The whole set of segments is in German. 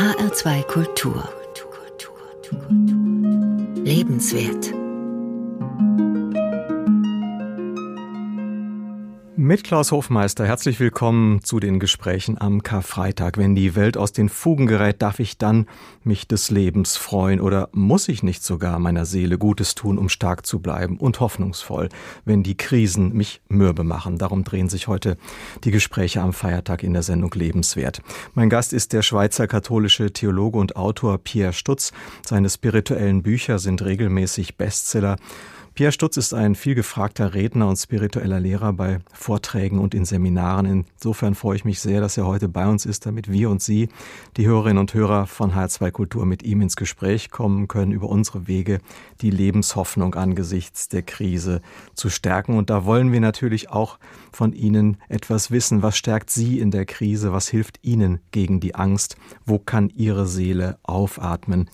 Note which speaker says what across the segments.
Speaker 1: HR2 Kultur. Lebenswert.
Speaker 2: Mit Klaus Hofmeister, herzlich willkommen zu den Gesprächen am Karfreitag. Wenn die Welt aus den Fugen gerät, darf ich dann mich des Lebens freuen oder muss ich nicht sogar meiner Seele Gutes tun, um stark zu bleiben und hoffnungsvoll, wenn die Krisen mich mürbe machen? Darum drehen sich heute die Gespräche am Feiertag in der Sendung Lebenswert. Mein Gast ist der Schweizer katholische Theologe und Autor Pierre Stutz. Seine spirituellen Bücher sind regelmäßig Bestseller. Pierre Stutz ist ein vielgefragter Redner und spiritueller Lehrer bei Vorträgen und in Seminaren. Insofern freue ich mich sehr, dass er heute bei uns ist, damit wir und Sie, die Hörerinnen und Hörer von H2 Kultur, mit ihm ins Gespräch kommen können über unsere Wege, die Lebenshoffnung angesichts der Krise zu stärken. Und da wollen wir natürlich auch von Ihnen etwas wissen. Was stärkt Sie in der Krise? Was hilft Ihnen gegen die Angst? Wo kann Ihre Seele aufatmen?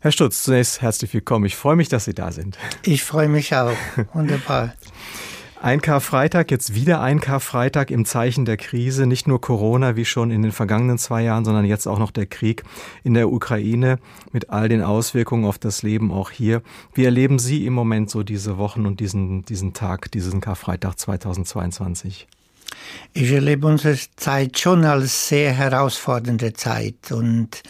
Speaker 2: Herr Stutz, zunächst herzlich willkommen. Ich freue mich, dass Sie da sind.
Speaker 3: Ich freue mich auch. Wunderbar.
Speaker 2: Ein Karfreitag, jetzt wieder ein Karfreitag im Zeichen der Krise. Nicht nur Corona wie schon in den vergangenen zwei Jahren, sondern jetzt auch noch der Krieg in der Ukraine mit all den Auswirkungen auf das Leben auch hier. Wie erleben Sie im Moment so diese Wochen und diesen, diesen Tag, diesen Karfreitag 2022?
Speaker 3: Ich erlebe unsere Zeit schon als sehr herausfordernde Zeit und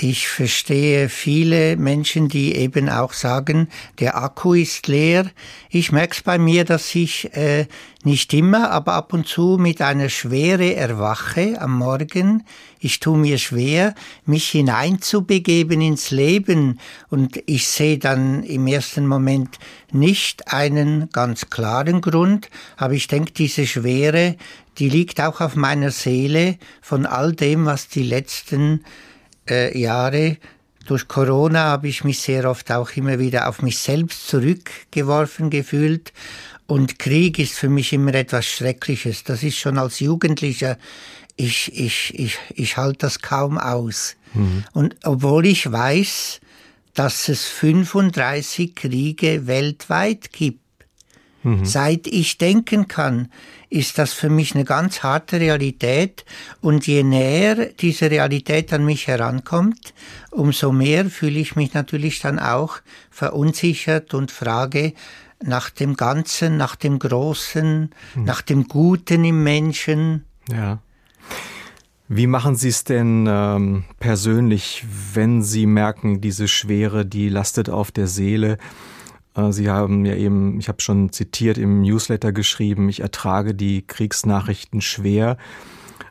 Speaker 3: ich verstehe viele Menschen, die eben auch sagen, der Akku ist leer. Ich merke es bei mir, dass ich äh, nicht immer, aber ab und zu mit einer Schwere erwache am Morgen. Ich tue mir schwer, mich hineinzubegeben ins Leben und ich sehe dann im ersten Moment nicht einen ganz klaren Grund, aber ich denke, diese Schwere, die liegt auch auf meiner Seele von all dem, was die letzten äh, Jahre durch Corona habe ich mich sehr oft auch immer wieder auf mich selbst zurückgeworfen gefühlt. Und Krieg ist für mich immer etwas Schreckliches. Das ist schon als Jugendlicher, ich, ich, ich, ich halte das kaum aus. Mhm. Und obwohl ich weiß, dass es 35 Kriege weltweit gibt, mhm. seit ich denken kann, ist das für mich eine ganz harte Realität. Und je näher diese Realität an mich herankommt, umso mehr fühle ich mich natürlich dann auch verunsichert und frage nach dem Ganzen, nach dem Großen, hm. nach dem Guten im Menschen.
Speaker 2: Ja. Wie machen Sie es denn ähm, persönlich, wenn Sie merken, diese Schwere, die lastet auf der Seele? Äh, Sie haben ja eben, ich habe schon zitiert, im Newsletter geschrieben, ich ertrage die Kriegsnachrichten schwer.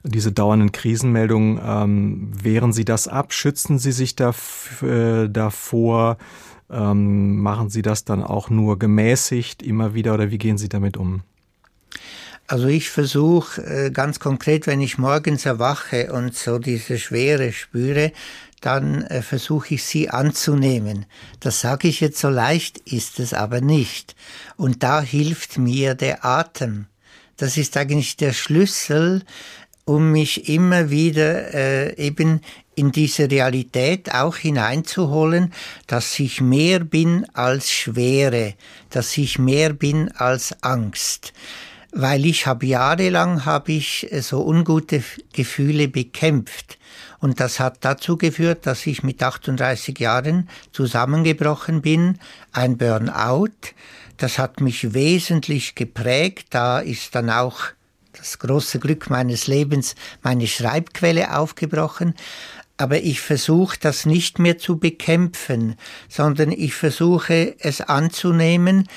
Speaker 2: Diese dauernden Krisenmeldungen, ähm, wehren Sie das ab? Schützen Sie sich äh, davor? Ähm, machen Sie das dann auch nur gemäßigt immer wieder oder wie gehen Sie damit um?
Speaker 3: Also ich versuche äh, ganz konkret, wenn ich morgens erwache und so diese Schwere spüre, dann äh, versuche ich sie anzunehmen. Das sage ich jetzt so leicht, ist es aber nicht. Und da hilft mir der Atem. Das ist eigentlich der Schlüssel, um mich immer wieder äh, eben in diese Realität auch hineinzuholen, dass ich mehr bin als Schwere, dass ich mehr bin als Angst. Weil ich habe jahrelang habe ich äh, so ungute Gefühle bekämpft. Und das hat dazu geführt, dass ich mit 38 Jahren zusammengebrochen bin, ein Burnout. Das hat mich wesentlich geprägt. Da ist dann auch das große Glück meines Lebens, meine Schreibquelle aufgebrochen. Aber ich versuche das nicht mehr zu bekämpfen, sondern ich versuche es anzunehmen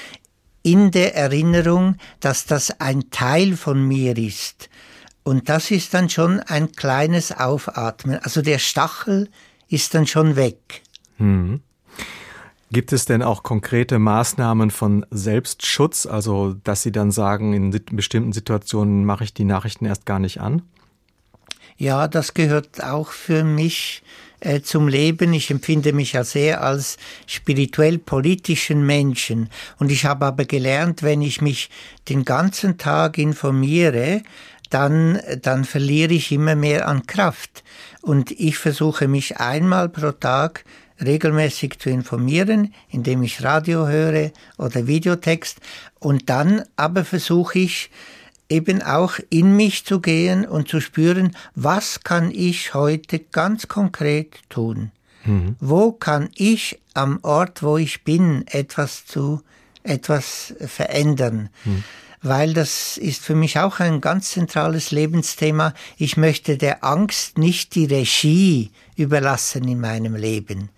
Speaker 3: in der Erinnerung, dass das ein Teil von mir ist und das ist dann schon ein kleines Aufatmen. Also der Stachel ist dann schon weg.
Speaker 2: Hm. Gibt es denn auch konkrete Maßnahmen von Selbstschutz, also dass Sie dann sagen, in bestimmten Situationen mache ich die Nachrichten erst gar nicht an?
Speaker 3: Ja, das gehört auch für mich äh, zum Leben. Ich empfinde mich ja sehr als spirituell politischen Menschen. Und ich habe aber gelernt, wenn ich mich den ganzen Tag informiere, dann, dann verliere ich immer mehr an Kraft. Und ich versuche mich einmal pro Tag regelmäßig zu informieren, indem ich Radio höre oder Videotext. Und dann aber versuche ich, eben auch in mich zu gehen und zu spüren, was kann ich heute ganz konkret tun? Mhm. Wo kann ich am Ort, wo ich bin, etwas zu, etwas verändern? Mhm. Weil das ist für mich auch ein ganz zentrales Lebensthema. Ich möchte der Angst nicht die Regie überlassen in meinem Leben.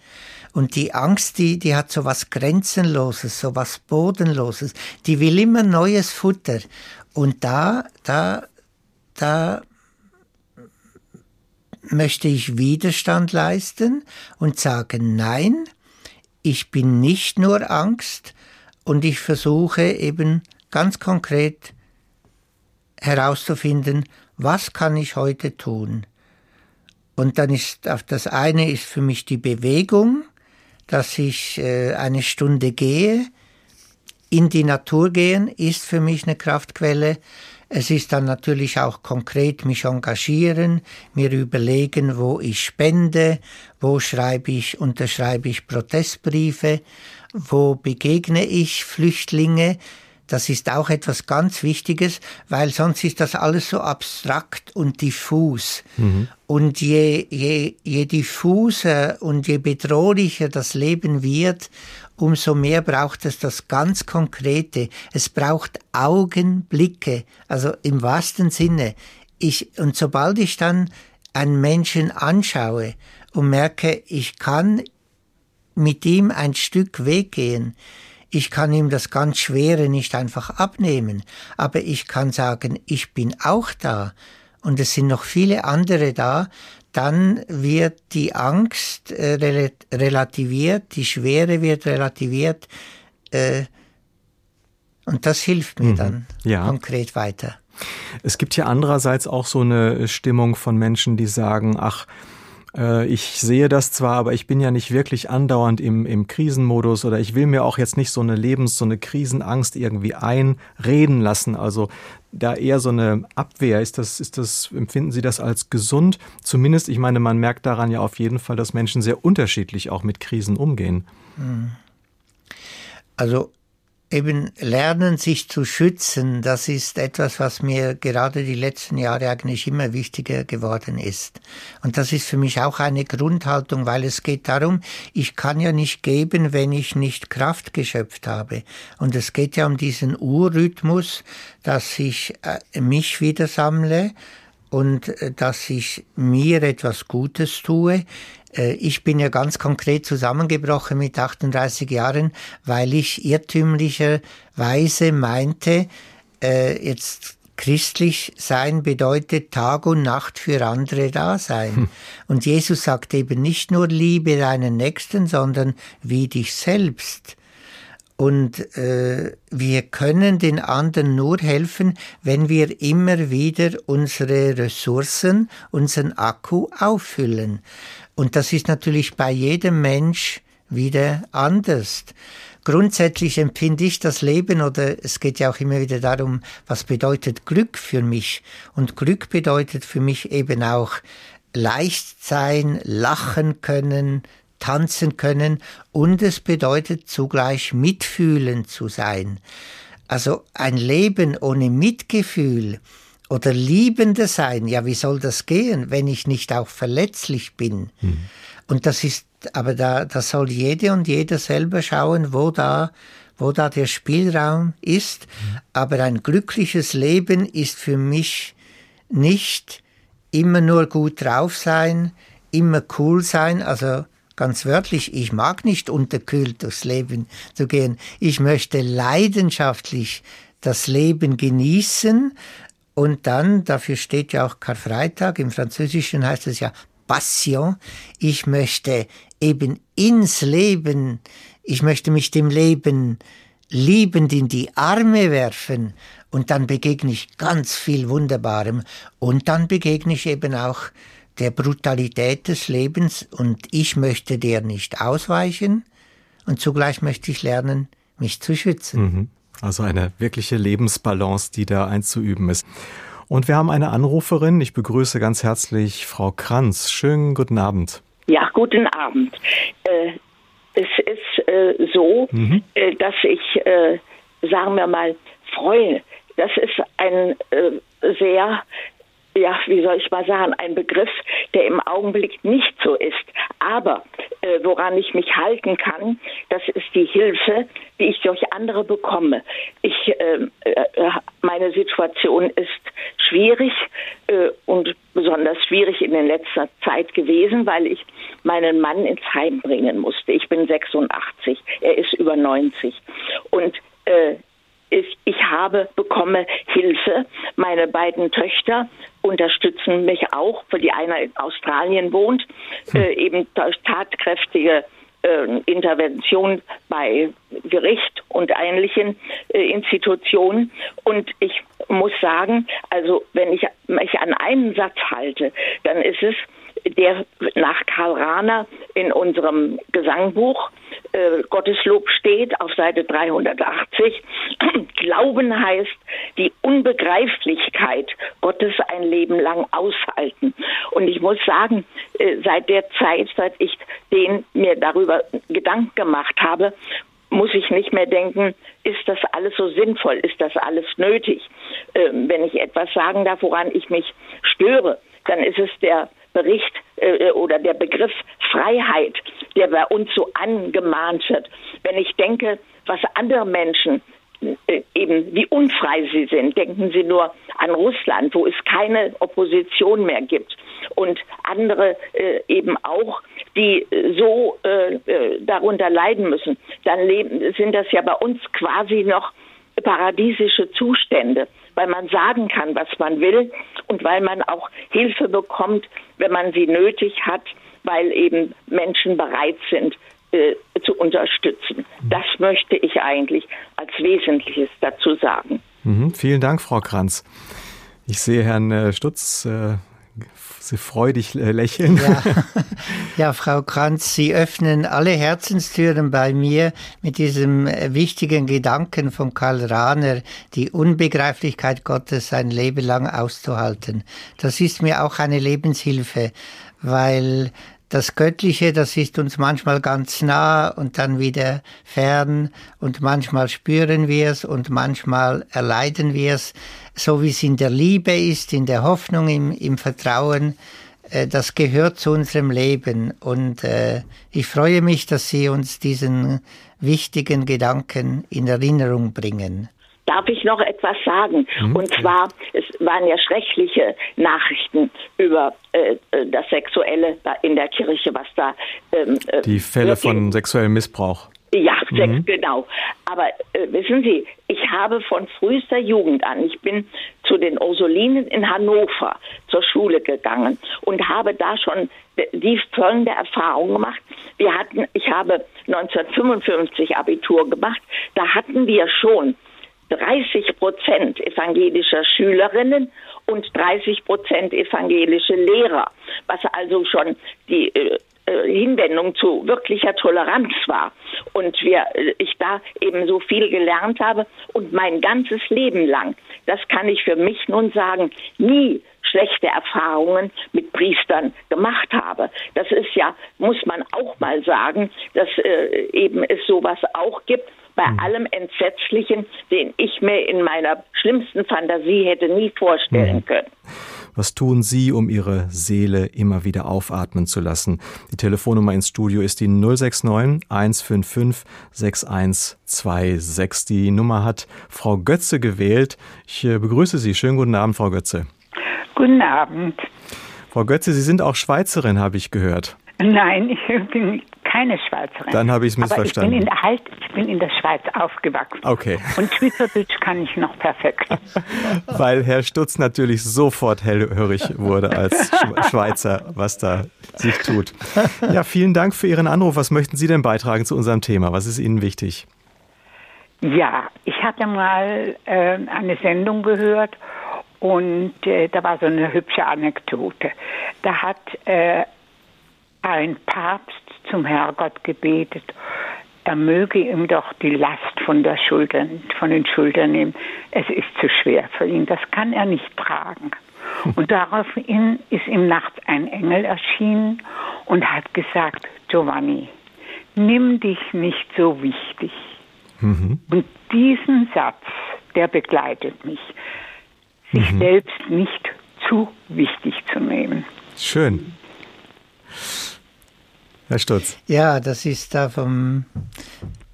Speaker 3: Und die Angst, die, die hat so was Grenzenloses, so was Bodenloses. Die will immer neues Futter. Und da, da, da möchte ich Widerstand leisten und sagen, nein, ich bin nicht nur Angst und ich versuche eben ganz konkret herauszufinden, was kann ich heute tun. Und dann ist auf das eine ist für mich die Bewegung, dass ich äh, eine Stunde gehe, in die Natur gehen, ist für mich eine Kraftquelle. Es ist dann natürlich auch konkret mich engagieren, mir überlegen, wo ich spende, wo schreibe ich, unterschreibe ich Protestbriefe, wo begegne ich Flüchtlinge. Das ist auch etwas ganz Wichtiges, weil sonst ist das alles so abstrakt und diffus. Mhm. Und je, je, je diffuser und je bedrohlicher das Leben wird umso mehr braucht es das ganz Konkrete. Es braucht Augenblicke, also im wahrsten Sinne. Ich, und sobald ich dann einen Menschen anschaue und merke, ich kann mit ihm ein Stück Weg gehen, ich kann ihm das ganz Schwere nicht einfach abnehmen, aber ich kann sagen, ich bin auch da und es sind noch viele andere da, dann wird die Angst äh, relativiert, die Schwere wird relativiert äh, und das hilft mir mhm. dann ja. konkret weiter.
Speaker 2: Es gibt ja andererseits auch so eine Stimmung von Menschen, die sagen, ach, ich sehe das zwar, aber ich bin ja nicht wirklich andauernd im, im Krisenmodus oder ich will mir auch jetzt nicht so eine Lebens-, so eine Krisenangst irgendwie einreden lassen. Also da eher so eine Abwehr. Ist das, ist das, empfinden Sie das als gesund? Zumindest, ich meine, man merkt daran ja auf jeden Fall, dass Menschen sehr unterschiedlich auch mit Krisen umgehen. Hm.
Speaker 3: Also eben lernen, sich zu schützen, das ist etwas, was mir gerade die letzten Jahre eigentlich immer wichtiger geworden ist. Und das ist für mich auch eine Grundhaltung, weil es geht darum, ich kann ja nicht geben, wenn ich nicht Kraft geschöpft habe. Und es geht ja um diesen Urrhythmus, dass ich äh, mich wieder sammle, und äh, dass ich mir etwas Gutes tue. Äh, ich bin ja ganz konkret zusammengebrochen mit 38 Jahren, weil ich irrtümlicherweise meinte, äh, jetzt christlich sein bedeutet Tag und Nacht für andere da sein. Hm. Und Jesus sagt eben nicht nur liebe deinen Nächsten, sondern wie dich selbst. Und äh, wir können den anderen nur helfen, wenn wir immer wieder unsere Ressourcen, unseren Akku auffüllen. Und das ist natürlich bei jedem Mensch wieder anders. Grundsätzlich empfinde ich das Leben oder es geht ja auch immer wieder darum, was bedeutet Glück für mich. Und Glück bedeutet für mich eben auch leicht sein, lachen können, tanzen können und es bedeutet zugleich mitfühlen zu sein. Also ein Leben ohne Mitgefühl oder liebende sein, ja, wie soll das gehen, wenn ich nicht auch verletzlich bin? Mhm. Und das ist, aber da, da soll jede und jeder selber schauen, wo da, wo da der Spielraum ist. Mhm. Aber ein glückliches Leben ist für mich nicht immer nur gut drauf sein, immer cool sein, also ganz wörtlich, ich mag nicht unterkühlt durchs Leben zu gehen. Ich möchte leidenschaftlich das Leben genießen und dann, dafür steht ja auch Karfreitag, im Französischen heißt es ja Passion. Ich möchte eben ins Leben, ich möchte mich dem Leben liebend in die Arme werfen und dann begegne ich ganz viel Wunderbarem und dann begegne ich eben auch der Brutalität des Lebens und ich möchte der nicht ausweichen und zugleich möchte ich lernen, mich zu schützen. Mhm.
Speaker 2: Also eine wirkliche Lebensbalance, die da einzuüben ist. Und wir haben eine Anruferin. Ich begrüße ganz herzlich Frau Kranz. Schönen guten Abend.
Speaker 4: Ja, guten Abend. Äh, es ist äh, so, mhm. äh, dass ich, äh, sagen wir mal, freue, das ist ein äh, sehr ja, wie soll ich mal sagen, ein Begriff, der im Augenblick nicht so ist. Aber äh, woran ich mich halten kann, das ist die Hilfe, die ich durch andere bekomme. Ich, ähm, äh, meine Situation ist schwierig äh, und besonders schwierig in der letzter Zeit gewesen, weil ich meinen Mann ins Heim bringen musste. Ich bin 86, er ist über 90 und äh, ich, ich habe, bekomme Hilfe. Meine beiden Töchter unterstützen mich auch, weil die eine in Australien wohnt, hm. äh, eben durch tatkräftige äh, Intervention bei Gericht und ähnlichen äh, Institutionen. Und ich muss sagen, also wenn ich mich an einen Satz halte, dann ist es der nach Karl Rahner in unserem Gesangbuch äh, Gotteslob steht auf Seite 380. Glauben heißt die Unbegreiflichkeit Gottes ein Leben lang aushalten. Und ich muss sagen, äh, seit der Zeit, seit ich den mir darüber Gedanken gemacht habe, muss ich nicht mehr denken, ist das alles so sinnvoll, ist das alles nötig? Ähm, wenn ich etwas sagen darf, woran ich mich störe, dann ist es der Bericht äh, oder der Begriff Freiheit, der bei uns so angemahnt wird. Wenn ich denke, was andere Menschen äh, eben wie unfrei sie sind. Denken Sie nur an Russland, wo es keine Opposition mehr gibt und andere äh, eben auch, die so äh, äh darunter leiden müssen. Dann leben, sind das ja bei uns quasi noch paradiesische Zustände, weil man sagen kann, was man will und weil man auch Hilfe bekommt, wenn man sie nötig hat, weil eben Menschen bereit sind, äh, zu unterstützen. Das möchte ich eigentlich als Wesentliches dazu sagen.
Speaker 2: Mhm, vielen Dank, Frau Kranz. Ich sehe Herrn äh, Stutz äh, Sie freudig lächeln.
Speaker 3: Ja. ja, Frau Kranz, Sie öffnen alle Herzenstüren bei mir mit diesem äh, wichtigen Gedanken von Karl Rahner, die Unbegreiflichkeit Gottes ein Leben lang auszuhalten. Das ist mir auch eine Lebenshilfe, weil das Göttliche, das ist uns manchmal ganz nah und dann wieder fern und manchmal spüren wir es und manchmal erleiden wir es, so wie es in der Liebe ist, in der Hoffnung, im, im Vertrauen, äh, das gehört zu unserem Leben und äh, ich freue mich, dass Sie uns diesen wichtigen Gedanken in Erinnerung bringen.
Speaker 4: Darf ich noch etwas sagen? Mhm. Und zwar, es waren ja schreckliche Nachrichten über äh, äh das Sexuelle in der Kirche, was da.
Speaker 2: Ähm, äh, Die Fälle von sexuellem Missbrauch.
Speaker 4: Ja, mhm. genau. Aber äh, wissen Sie, ich habe von frühester Jugend an, ich bin zu den Ursulinen in Hannover zur Schule gegangen und habe da schon die folgende Erfahrung gemacht. Wir hatten, ich habe 1955 Abitur gemacht, da hatten wir schon 30 Prozent evangelischer Schülerinnen und 30 Prozent evangelische Lehrer, was also schon die äh, äh, Hinwendung zu wirklicher Toleranz war. Und wir, äh, ich da eben so viel gelernt habe und mein ganzes Leben lang, das kann ich für mich nun sagen, nie schlechte Erfahrungen mit Priestern gemacht habe. Das ist ja, muss man auch mal sagen, dass äh, eben es sowas auch gibt bei mhm. allem Entsetzlichen, den ich mir in meiner schlimmsten Fantasie hätte nie vorstellen mhm. können.
Speaker 2: Was tun Sie, um Ihre Seele immer wieder aufatmen zu lassen? Die Telefonnummer ins Studio ist die 069 155 6126. Die Nummer hat Frau Götze gewählt. Ich äh, begrüße Sie. Schönen guten Abend, Frau Götze.
Speaker 5: Guten Abend.
Speaker 2: Frau Götze, Sie sind auch Schweizerin, habe ich gehört.
Speaker 5: Nein, ich bin keine Schweizerin.
Speaker 2: Dann habe ich es missverstanden.
Speaker 5: ich bin, in, halt, ich bin in der Schweiz aufgewachsen.
Speaker 2: Okay.
Speaker 5: Und Schweizerdeutsch kann ich noch perfekt.
Speaker 2: Weil Herr Stutz natürlich sofort hellhörig wurde als Schweizer, was da sich tut. Ja, vielen Dank für Ihren Anruf. Was möchten Sie denn beitragen zu unserem Thema? Was ist Ihnen wichtig?
Speaker 5: Ja, ich hatte mal äh, eine Sendung gehört und äh, da war so eine hübsche Anekdote. Da hat äh, ein Papst zum Herrgott gebetet, er möge ihm doch die Last von, der Schultern, von den Schultern nehmen. Es ist zu schwer für ihn, das kann er nicht tragen. Und daraufhin ist ihm nachts ein Engel erschienen und hat gesagt, Giovanni, nimm dich nicht so wichtig. Mhm. Und diesen Satz, der begleitet mich. Sich mhm. selbst nicht zu wichtig zu nehmen.
Speaker 2: Schön. Herr Stutz.
Speaker 3: Ja, das ist da vom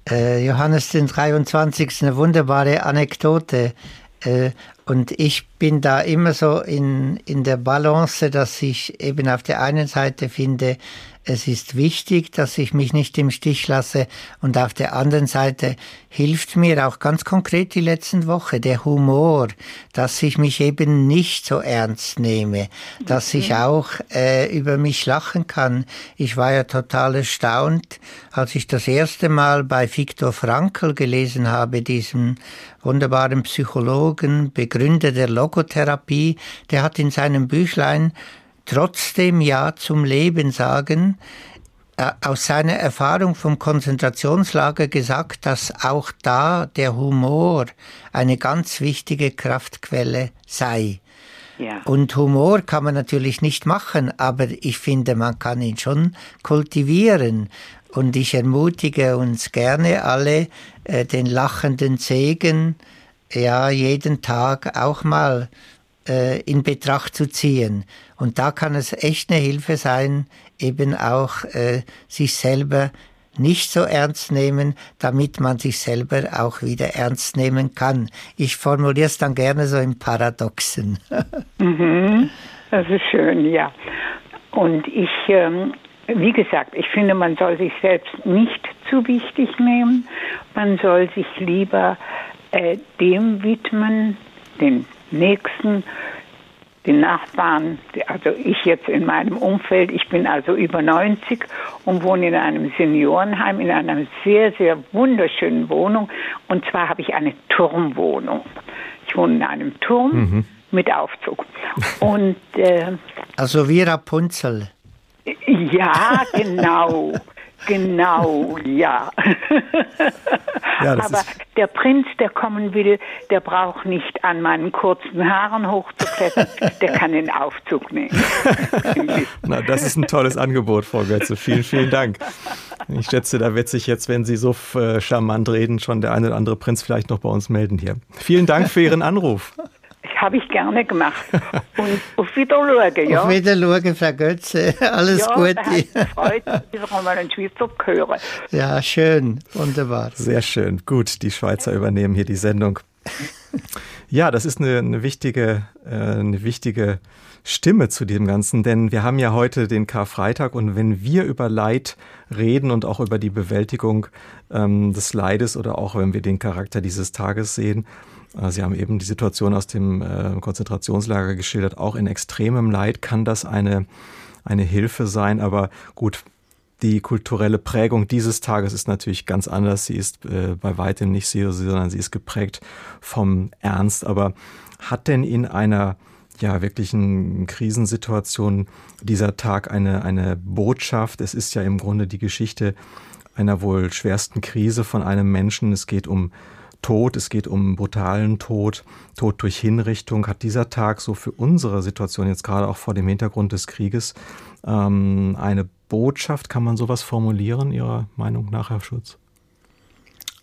Speaker 3: äh, Johannes den 23. eine wunderbare Anekdote. Äh, und ich bin da immer so in, in der Balance, dass ich eben auf der einen Seite finde, es ist wichtig, dass ich mich nicht im Stich lasse. Und auf der anderen Seite hilft mir auch ganz konkret die letzten Woche der Humor, dass ich mich eben nicht so ernst nehme, dass ich auch äh, über mich lachen kann. Ich war ja total erstaunt, als ich das erste Mal bei Viktor Frankl gelesen habe, diesem wunderbaren Psychologen, Begründer der Logotherapie, der hat in seinem Büchlein trotzdem Ja zum Leben sagen, äh, aus seiner Erfahrung vom Konzentrationslager gesagt, dass auch da der Humor eine ganz wichtige Kraftquelle sei. Ja. Und Humor kann man natürlich nicht machen, aber ich finde, man kann ihn schon kultivieren. Und ich ermutige uns gerne alle, äh, den lachenden Segen, ja, jeden Tag auch mal äh, in Betracht zu ziehen. Und da kann es echt eine Hilfe sein, eben auch äh, sich selber nicht so ernst nehmen, damit man sich selber auch wieder ernst nehmen kann. Ich formuliere es dann gerne so im Paradoxen.
Speaker 5: Mhm, das ist schön, ja. Und ich, ähm, wie gesagt, ich finde, man soll sich selbst nicht zu wichtig nehmen. Man soll sich lieber äh, dem widmen, den Nächsten, den Nachbarn, also ich jetzt in meinem Umfeld, ich bin also über 90 und wohne in einem Seniorenheim, in einer sehr, sehr wunderschönen Wohnung. Und zwar habe ich eine Turmwohnung. Ich wohne in einem Turm mhm. mit Aufzug. Und,
Speaker 3: äh, also wie Rapunzel.
Speaker 5: Ja, genau. Genau, ja. ja Aber der Prinz, der kommen will, der braucht nicht an meinen kurzen Haaren hochzuklettern, der kann den Aufzug nehmen.
Speaker 2: Na, das ist ein tolles Angebot, Frau Götze. Vielen, vielen Dank. Ich schätze, da wird sich jetzt, wenn Sie so äh, charmant reden, schon der eine oder andere Prinz vielleicht noch bei uns melden hier. Vielen Dank für Ihren Anruf
Speaker 5: habe ich gerne gemacht. Und auf Wiedersehen,
Speaker 3: ja. Auf Wiedersehen, Frau Götze. Alles ja, Gute.
Speaker 5: Freut mich, mal einen Schweizer hören.
Speaker 3: Ja, schön. Wunderbar.
Speaker 2: Sehr schön. Gut, die Schweizer übernehmen hier die Sendung. Ja, das ist eine, eine wichtige, äh, eine wichtige Stimme zu dem Ganzen, denn wir haben ja heute den Karfreitag und wenn wir über Leid reden und auch über die Bewältigung ähm, des Leides oder auch wenn wir den Charakter dieses Tages sehen, Sie haben eben die Situation aus dem äh, Konzentrationslager geschildert. Auch in extremem Leid kann das eine, eine Hilfe sein. Aber gut, die kulturelle Prägung dieses Tages ist natürlich ganz anders. Sie ist äh, bei weitem nicht so, sondern sie ist geprägt vom Ernst. Aber hat denn in einer ja wirklichen Krisensituation dieser Tag eine, eine Botschaft? Es ist ja im Grunde die Geschichte einer wohl schwersten Krise von einem Menschen. Es geht um Tod, es geht um brutalen Tod, Tod durch Hinrichtung. Hat dieser Tag so für unsere Situation jetzt gerade auch vor dem Hintergrund des Krieges ähm, eine Botschaft? Kann man sowas formulieren, Ihrer Meinung nach, Herr Schutz?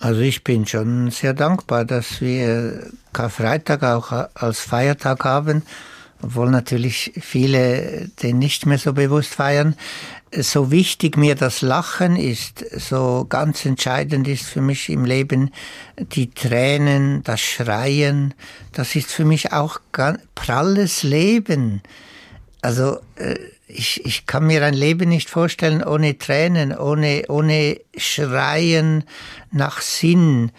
Speaker 3: Also ich bin schon sehr dankbar, dass wir Karfreitag auch als Feiertag haben, obwohl natürlich viele den nicht mehr so bewusst feiern so wichtig mir das Lachen ist, so ganz entscheidend ist für mich im Leben die Tränen, das Schreien, das ist für mich auch pralles Leben. Also äh, ich, ich kann mir ein Leben nicht vorstellen ohne Tränen, ohne, ohne Schreien nach Sinn.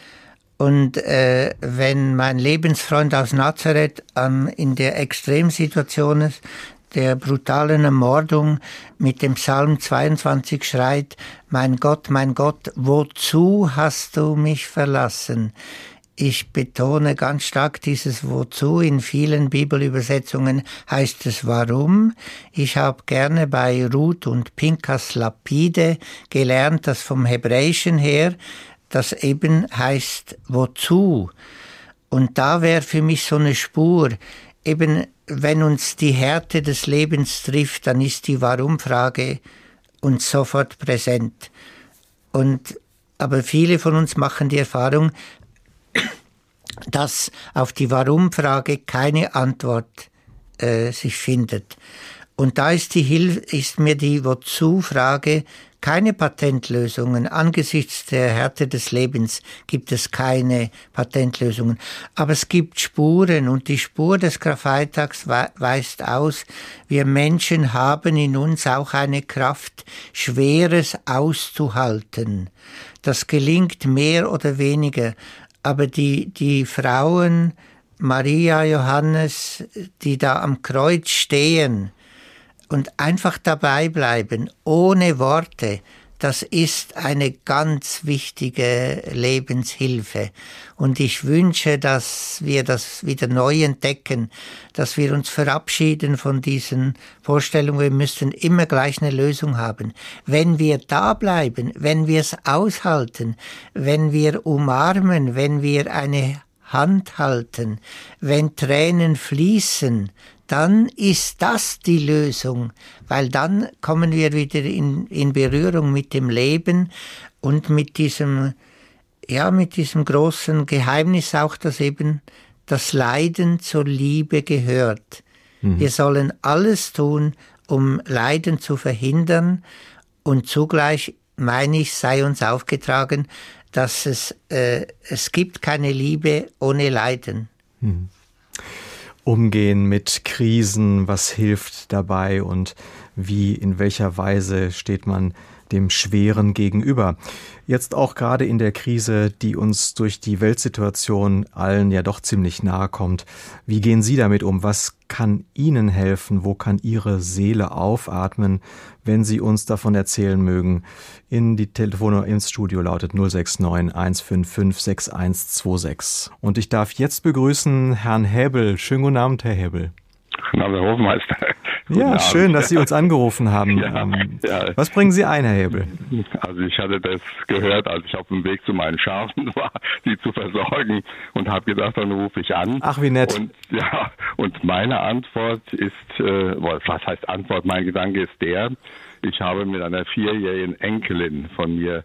Speaker 3: Und äh, wenn mein Lebensfreund aus Nazareth ähm, in der Extremsituation ist, der brutalen Ermordung mit dem Psalm 22 schreit, Mein Gott, mein Gott, wozu hast du mich verlassen? Ich betone ganz stark dieses Wozu. In vielen Bibelübersetzungen heißt es Warum. Ich habe gerne bei Ruth und Pinkas Lapide gelernt, dass vom Hebräischen her das eben heißt Wozu. Und da wäre für mich so eine Spur, eben wenn uns die Härte des Lebens trifft, dann ist die Warum-Frage uns sofort präsent. Und, aber viele von uns machen die Erfahrung, dass auf die Warum-Frage keine Antwort äh, sich findet. Und da ist, die Hilfe, ist mir die Wozu-Frage keine Patentlösungen. Angesichts der Härte des Lebens gibt es keine Patentlösungen. Aber es gibt Spuren und die Spur des Karfreitags weist aus, wir Menschen haben in uns auch eine Kraft, Schweres auszuhalten. Das gelingt mehr oder weniger. Aber die, die Frauen, Maria, Johannes, die da am Kreuz stehen, und einfach dabei bleiben, ohne Worte, das ist eine ganz wichtige Lebenshilfe. Und ich wünsche, dass wir das wieder neu entdecken, dass wir uns verabschieden von diesen Vorstellungen, wir müssten immer gleich eine Lösung haben. Wenn wir da bleiben, wenn wir es aushalten, wenn wir umarmen, wenn wir eine Hand halten, wenn Tränen fließen, dann ist das die Lösung, weil dann kommen wir wieder in, in Berührung mit dem Leben und mit diesem, ja, mit diesem großen Geheimnis auch, dass eben das Leiden zur Liebe gehört. Mhm. Wir sollen alles tun, um Leiden zu verhindern und zugleich, meine ich, sei uns aufgetragen, dass es, äh, es gibt keine Liebe ohne Leiden. Mhm
Speaker 2: umgehen mit Krisen, was hilft dabei und wie, in welcher Weise steht man dem Schweren gegenüber. Jetzt auch gerade in der Krise, die uns durch die Weltsituation allen ja doch ziemlich nahe kommt. Wie gehen Sie damit um? Was kann Ihnen helfen? Wo kann Ihre Seele aufatmen, wenn Sie uns davon erzählen mögen? In die Telefonnummer ins Studio lautet 069 155 6126. Und ich darf jetzt begrüßen Herrn Häbel. Schönen guten Abend, Herr Häbel.
Speaker 6: Guten Abend, Herr Hofmeister.
Speaker 2: Ja, schön, dass Sie uns angerufen haben. ja, ähm, ja. Was bringen Sie ein, Herr Hebel?
Speaker 6: Also ich hatte das gehört, als ich auf dem Weg zu meinen Schafen war, sie zu versorgen und habe gedacht, dann rufe ich an.
Speaker 2: Ach, wie nett.
Speaker 6: Und, ja, und meine Antwort ist, äh, was heißt Antwort? Mein Gedanke ist der, ich habe mit einer vierjährigen Enkelin von mir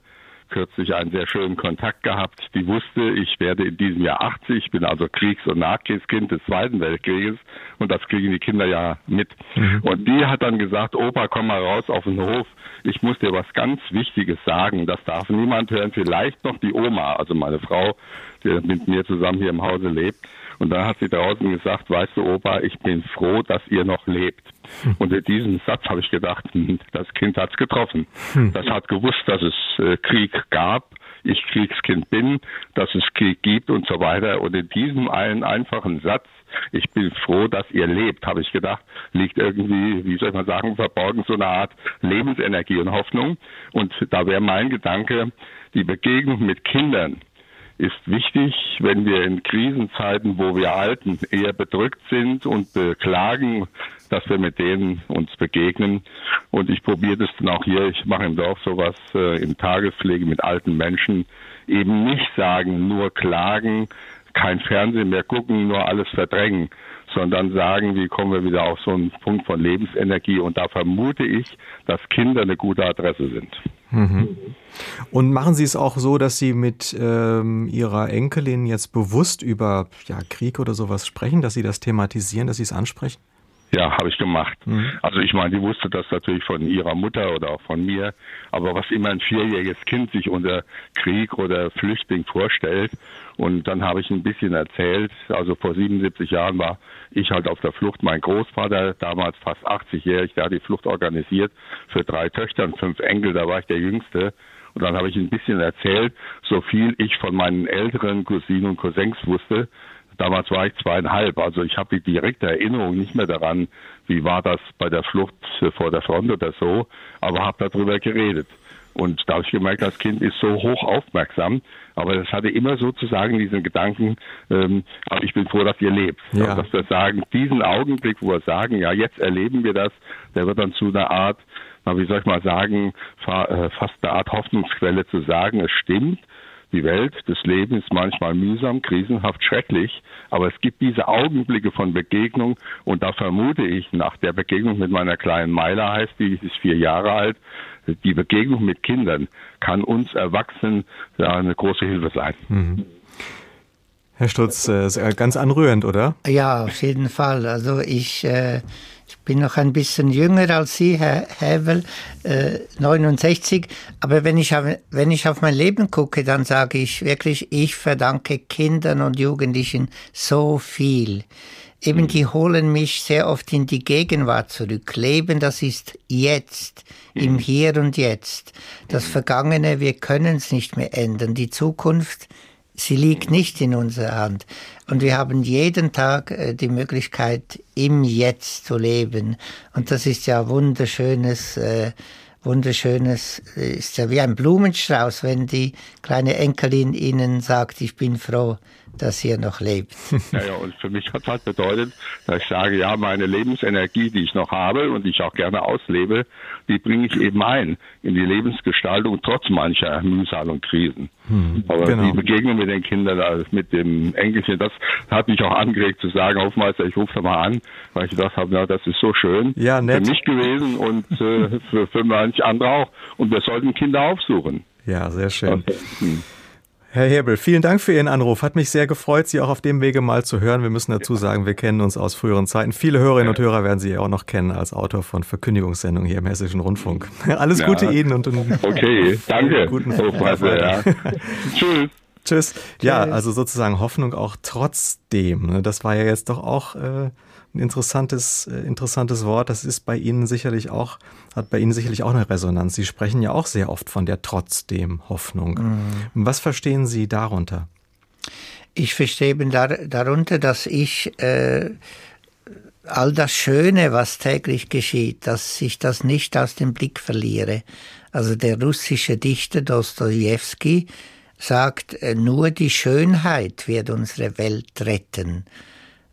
Speaker 6: kürzlich einen sehr schönen Kontakt gehabt. Die wusste, ich werde in diesem Jahr 80, bin also Kriegs- und Nachkriegskind des Zweiten Weltkrieges und das kriegen die Kinder ja mit. Mhm. Und die hat dann gesagt, Opa, komm mal raus auf den Hof, ich muss dir was ganz Wichtiges sagen, das darf niemand hören, vielleicht noch die Oma, also meine Frau, die mit mir zusammen hier im Hause lebt. Und dann hat sie draußen gesagt, weißt du, Opa, ich bin froh, dass ihr noch lebt. Hm. Und in diesem Satz habe ich gedacht, hm, das Kind hat's getroffen. Hm. Das hat gewusst, dass es äh, Krieg gab, ich Kriegskind bin, dass es Krieg gibt und so weiter. Und in diesem einen einfachen Satz, ich bin froh, dass ihr lebt, habe ich gedacht, liegt irgendwie, wie soll man sagen, verborgen so eine Art Lebensenergie und Hoffnung. Und da wäre mein Gedanke, die Begegnung mit Kindern, ist wichtig, wenn wir in Krisenzeiten, wo wir Alten eher bedrückt sind und beklagen, dass wir mit denen uns begegnen. Und ich probiere das dann auch hier. Ich mache im Dorf sowas äh, in Tagespflege mit alten Menschen. Eben nicht sagen, nur klagen, kein Fernsehen mehr gucken, nur alles verdrängen, sondern sagen, wie kommen wir wieder auf so einen Punkt von Lebensenergie. Und da vermute ich, dass Kinder eine gute Adresse sind. Mhm.
Speaker 2: Und machen Sie es auch so, dass Sie mit ähm, Ihrer Enkelin jetzt bewusst über ja, Krieg oder sowas sprechen, dass Sie das thematisieren, dass Sie es ansprechen?
Speaker 6: Ja, habe ich gemacht. Mhm. Also ich meine, die wusste das natürlich von ihrer Mutter oder auch von mir. Aber was immer ein vierjähriges Kind sich unter Krieg oder Flüchtling vorstellt. Und dann habe ich ein bisschen erzählt. Also vor 77 Jahren war ich halt auf der Flucht. Mein Großvater, damals fast 80-jährig, der hat die Flucht organisiert für drei Töchter und fünf Enkel. Da war ich der Jüngste. Und dann habe ich ein bisschen erzählt, so viel ich von meinen älteren Cousinen und Cousins wusste. Damals war ich zweieinhalb, also ich habe die direkte Erinnerung nicht mehr daran, wie war das bei der Flucht vor der Front oder so, aber habe darüber geredet. Und da habe ich gemerkt, das Kind ist so hoch aufmerksam, aber es hatte immer sozusagen diesen Gedanken, ähm, aber ich bin froh, dass ihr lebt. Ja. Dass wir sagen, diesen Augenblick, wo wir sagen, ja, jetzt erleben wir das, der wird dann zu einer Art, na, wie soll ich mal sagen, äh, fast eine Art Hoffnungsquelle zu sagen, es stimmt, die Welt des Lebens ist manchmal mühsam, krisenhaft, schrecklich, aber es gibt diese Augenblicke von Begegnung und da vermute ich, nach der Begegnung mit meiner kleinen Meiler heißt, die ist vier Jahre alt, die Begegnung mit Kindern kann uns Erwachsenen ja, eine große Hilfe sein. Mhm.
Speaker 2: Herr Stutz, äh, ganz anrührend, oder?
Speaker 3: Ja, auf jeden Fall. Also ich, äh, ich bin noch ein bisschen jünger als Sie, Herr Hävel, äh, 69. Aber wenn ich, auf, wenn ich auf mein Leben gucke, dann sage ich wirklich, ich verdanke Kindern und Jugendlichen so viel. Eben die holen mich sehr oft in die Gegenwart zurück. Leben, das ist jetzt, im Hier und Jetzt. Das Vergangene, wir können es nicht mehr ändern. Die Zukunft, sie liegt nicht in unserer Hand. Und wir haben jeden Tag äh, die Möglichkeit, im Jetzt zu leben. Und das ist ja wunderschönes, äh, wunderschönes, äh, ist ja wie ein Blumenstrauß, wenn die kleine Enkelin Ihnen sagt, ich bin froh, dass ihr noch lebt.
Speaker 6: Ja, ja, und für mich hat das halt bedeutet, dass ich sage, ja, meine Lebensenergie, die ich noch habe und die ich auch gerne auslebe, die bringe ich eben ein in die Lebensgestaltung trotz mancher Mühsal und Krisen. Hm, Aber genau. die Begegnung mit den Kindern, also mit dem Enkelchen, das hat mich auch angeregt zu sagen, Hofmeister, ich rufe da mal an, weil ich gedacht habe, ja, das ist so schön
Speaker 2: ja,
Speaker 6: nett. für mich gewesen und äh, für, für manche andere auch. Und wir sollten Kinder aufsuchen.
Speaker 2: Ja, sehr schön. Okay. Hm. Herr Hebel, vielen Dank für Ihren Anruf. Hat mich sehr gefreut, Sie auch auf dem Wege mal zu hören. Wir müssen dazu sagen, wir kennen uns aus früheren Zeiten. Viele Hörerinnen und Hörer werden Sie ja auch noch kennen als Autor von Verkündigungssendungen hier im Hessischen Rundfunk. Alles Gute ja. Ihnen und einen
Speaker 6: okay, danke. guten Hofmeister. Ja.
Speaker 2: Tschüss. Tschüss. Ja, also sozusagen Hoffnung auch trotzdem. Ne? Das war ja jetzt doch auch äh, ein interessantes, äh, interessantes Wort. Das ist bei Ihnen sicherlich auch, hat bei Ihnen sicherlich auch eine Resonanz. Sie sprechen ja auch sehr oft von der trotzdem Hoffnung. Mhm. Was verstehen Sie darunter?
Speaker 3: Ich verstehe eben dar darunter, dass ich äh, all das Schöne, was täglich geschieht, dass ich das nicht aus dem Blick verliere. Also der russische Dichter Dostoevsky sagt, äh, nur die Schönheit wird unsere Welt retten.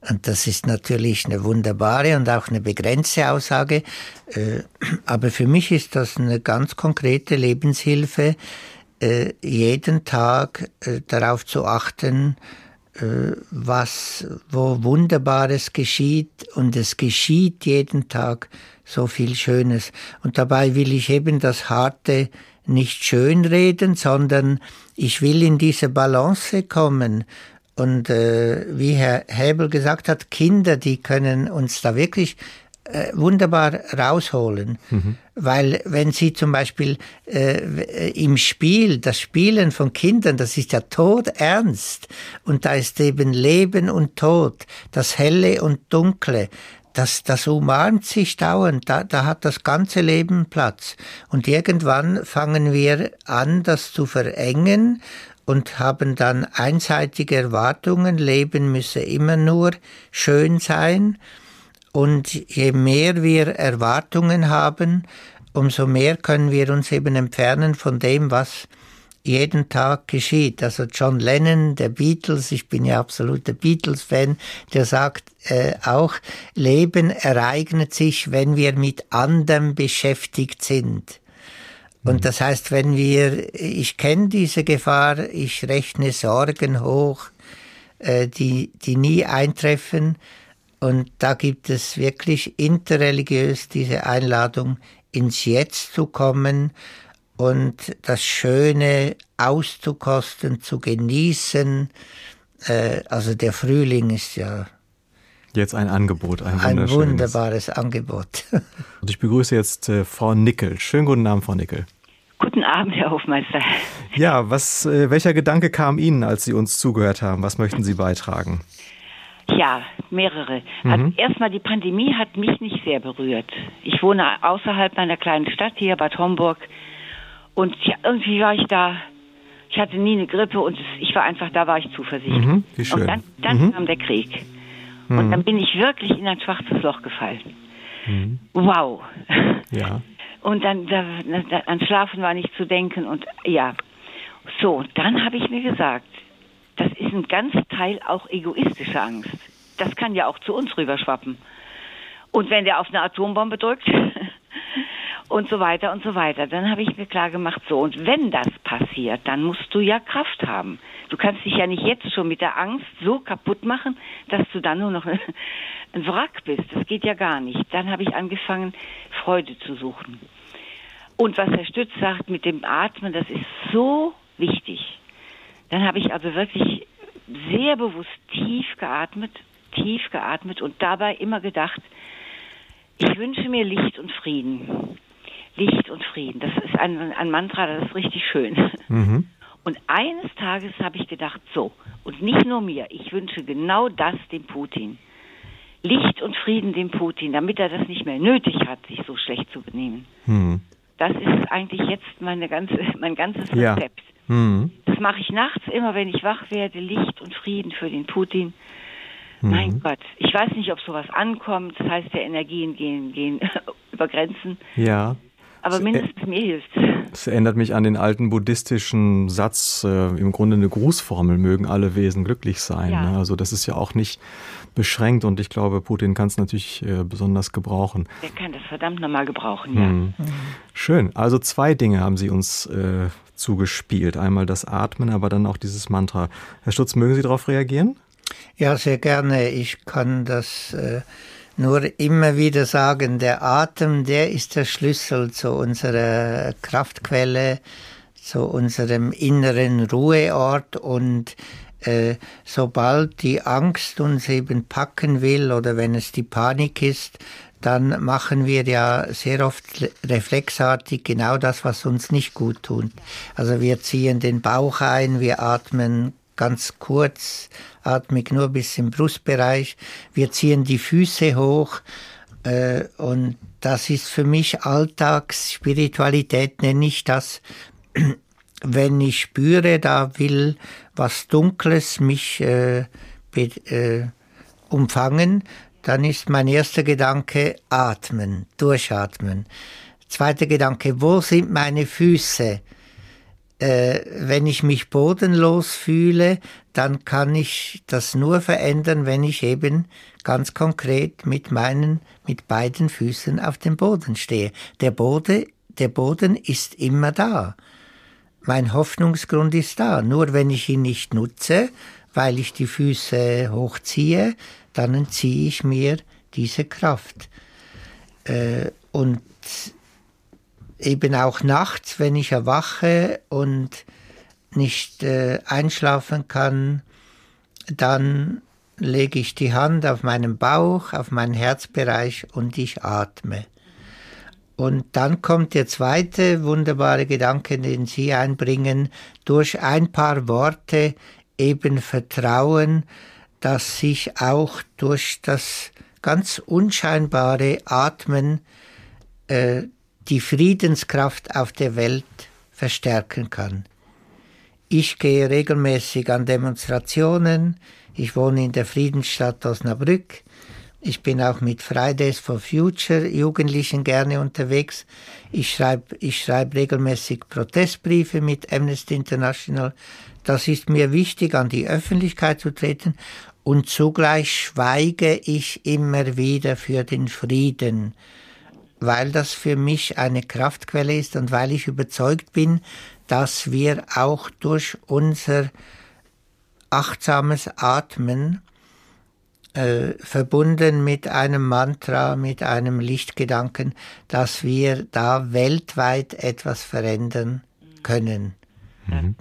Speaker 3: Und das ist natürlich eine wunderbare und auch eine begrenzte Aussage. Äh, aber für mich ist das eine ganz konkrete Lebenshilfe, äh, jeden Tag äh, darauf zu achten, was, wo Wunderbares geschieht und es geschieht jeden Tag so viel Schönes. Und dabei will ich eben das Harte nicht schönreden, sondern ich will in diese Balance kommen und äh, wie Herr Häbel gesagt hat, Kinder, die können uns da wirklich äh, wunderbar rausholen. Mhm. Weil wenn sie zum Beispiel äh, im Spiel, das Spielen von Kindern, das ist ja todernst. Und da ist eben Leben und Tod, das Helle und Dunkle. Das, das umarmt sich dauernd, da, da hat das ganze Leben Platz. Und irgendwann fangen wir an, das zu verengen und haben dann einseitige Erwartungen, Leben müsse immer nur schön sein. Und je mehr wir Erwartungen haben, umso mehr können wir uns eben entfernen von dem, was jeden Tag geschieht. Also John Lennon, der Beatles, ich bin ja absoluter Beatles-Fan, der sagt äh, auch, Leben ereignet sich, wenn wir mit anderem beschäftigt sind. Und das heißt, wenn wir, ich kenne diese Gefahr, ich rechne Sorgen hoch, äh, die, die nie eintreffen. Und da gibt es wirklich interreligiös diese Einladung, ins Jetzt zu kommen und das Schöne auszukosten, zu genießen. Äh, also der Frühling ist ja
Speaker 2: Jetzt ein Angebot, ein,
Speaker 3: ein wunderbares Angebot.
Speaker 2: Und ich begrüße jetzt äh, Frau Nickel. Schönen guten Abend, Frau Nickel.
Speaker 7: Guten Abend, Herr Hofmeister.
Speaker 2: Ja, was, äh, welcher Gedanke kam Ihnen, als Sie uns zugehört haben? Was möchten Sie beitragen?
Speaker 7: Ja, mehrere. Mhm. Erstmal, die Pandemie hat mich nicht sehr berührt. Ich wohne außerhalb meiner kleinen Stadt hier, Bad Homburg. Und ja, irgendwie war ich da. Ich hatte nie eine Grippe und ich war einfach, da war ich zuversichtlich. Mhm,
Speaker 2: wie schön.
Speaker 7: Und dann, dann mhm. kam der Krieg. Und mhm. dann bin ich wirklich in ein schwarzes Loch gefallen. Mhm. Wow.
Speaker 2: Ja.
Speaker 7: Und dann da, da, an Schlafen war nicht zu denken und ja. So, dann habe ich mir gesagt, das ist ein ganz Teil auch egoistische Angst. Das kann ja auch zu uns rüberschwappen. Und wenn der auf eine Atombombe drückt und so weiter und so weiter, dann habe ich mir klar gemacht, so, und wenn das passiert, dann musst du ja Kraft haben. Du kannst dich ja nicht jetzt schon mit der Angst so kaputt machen, dass du dann nur noch ein Wrack bist. Das geht ja gar nicht. Dann habe ich angefangen, Freude zu suchen. Und was Herr Stütz sagt mit dem Atmen, das ist so wichtig. Dann habe ich also wirklich sehr bewusst tief geatmet, tief geatmet und dabei immer gedacht, ich wünsche mir Licht und Frieden. Licht und Frieden. Das ist ein, ein Mantra, das ist richtig schön. Mhm. Und eines Tages habe ich gedacht, so, und nicht nur mir, ich wünsche genau das dem Putin. Licht und Frieden dem Putin, damit er das nicht mehr nötig hat, sich so schlecht zu benehmen. Mhm. Das ist eigentlich jetzt meine ganze, mein ganzes Rezept. Ja. Mhm. Das mache ich nachts immer, wenn ich wach werde, Licht und Frieden für den Putin. Mhm. Mein Gott, ich weiß nicht, ob sowas ankommt. Das heißt, der Energien gehen, gehen über Grenzen.
Speaker 2: Ja.
Speaker 7: Aber mindestens mir hilft
Speaker 2: es. erinnert mich an den alten buddhistischen Satz, äh, im Grunde eine Grußformel, mögen alle Wesen glücklich sein. Ja. Ne? Also das ist ja auch nicht beschränkt und ich glaube, Putin kann es natürlich äh, besonders gebrauchen.
Speaker 7: Der kann das verdammt nochmal gebrauchen, ja. Mhm.
Speaker 2: Schön. Also zwei Dinge haben Sie uns äh, zugespielt. Einmal das Atmen, aber dann auch dieses Mantra. Herr Stutz, mögen Sie darauf reagieren?
Speaker 3: Ja, sehr gerne. Ich kann das äh, nur immer wieder sagen, der Atem, der ist der Schlüssel zu unserer Kraftquelle, zu unserem inneren Ruheort und äh, sobald die Angst uns eben packen will oder wenn es die Panik ist, dann machen wir ja sehr oft reflexartig genau das, was uns nicht gut tut. Also wir ziehen den Bauch ein, wir atmen ganz kurz, atmig nur bis im Brustbereich. Wir ziehen die Füße hoch äh, und das ist für mich Alltagsspiritualität, nenne ich das. Wenn ich spüre, da will was Dunkles mich äh, äh, umfangen, dann ist mein erster Gedanke atmen, durchatmen. Zweiter Gedanke, wo sind meine Füße? Äh, wenn ich mich bodenlos fühle, dann kann ich das nur verändern, wenn ich eben ganz konkret mit meinen, mit beiden Füßen auf dem Boden stehe. Der Boden, der Boden ist immer da. Mein Hoffnungsgrund ist da. Nur wenn ich ihn nicht nutze, weil ich die Füße hochziehe, dann entziehe ich mir diese Kraft. Äh, und eben auch nachts, wenn ich erwache und nicht äh, einschlafen kann, dann lege ich die Hand auf meinen Bauch, auf meinen Herzbereich und ich atme. Und dann kommt der zweite wunderbare Gedanke, den Sie einbringen, durch ein paar Worte eben Vertrauen, dass sich auch durch das ganz unscheinbare Atmen äh, die Friedenskraft auf der Welt verstärken kann. Ich gehe regelmäßig an Demonstrationen. Ich wohne in der Friedensstadt Osnabrück. Ich bin auch mit Fridays for Future Jugendlichen gerne unterwegs. Ich schreibe ich schreib regelmäßig Protestbriefe mit Amnesty International. Das ist mir wichtig, an die Öffentlichkeit zu treten. Und zugleich schweige ich immer wieder für den Frieden weil das für mich eine Kraftquelle ist und weil ich überzeugt bin, dass wir auch durch unser achtsames Atmen äh, verbunden mit einem Mantra, mit einem Lichtgedanken, dass wir da weltweit etwas verändern können.
Speaker 2: Mhm.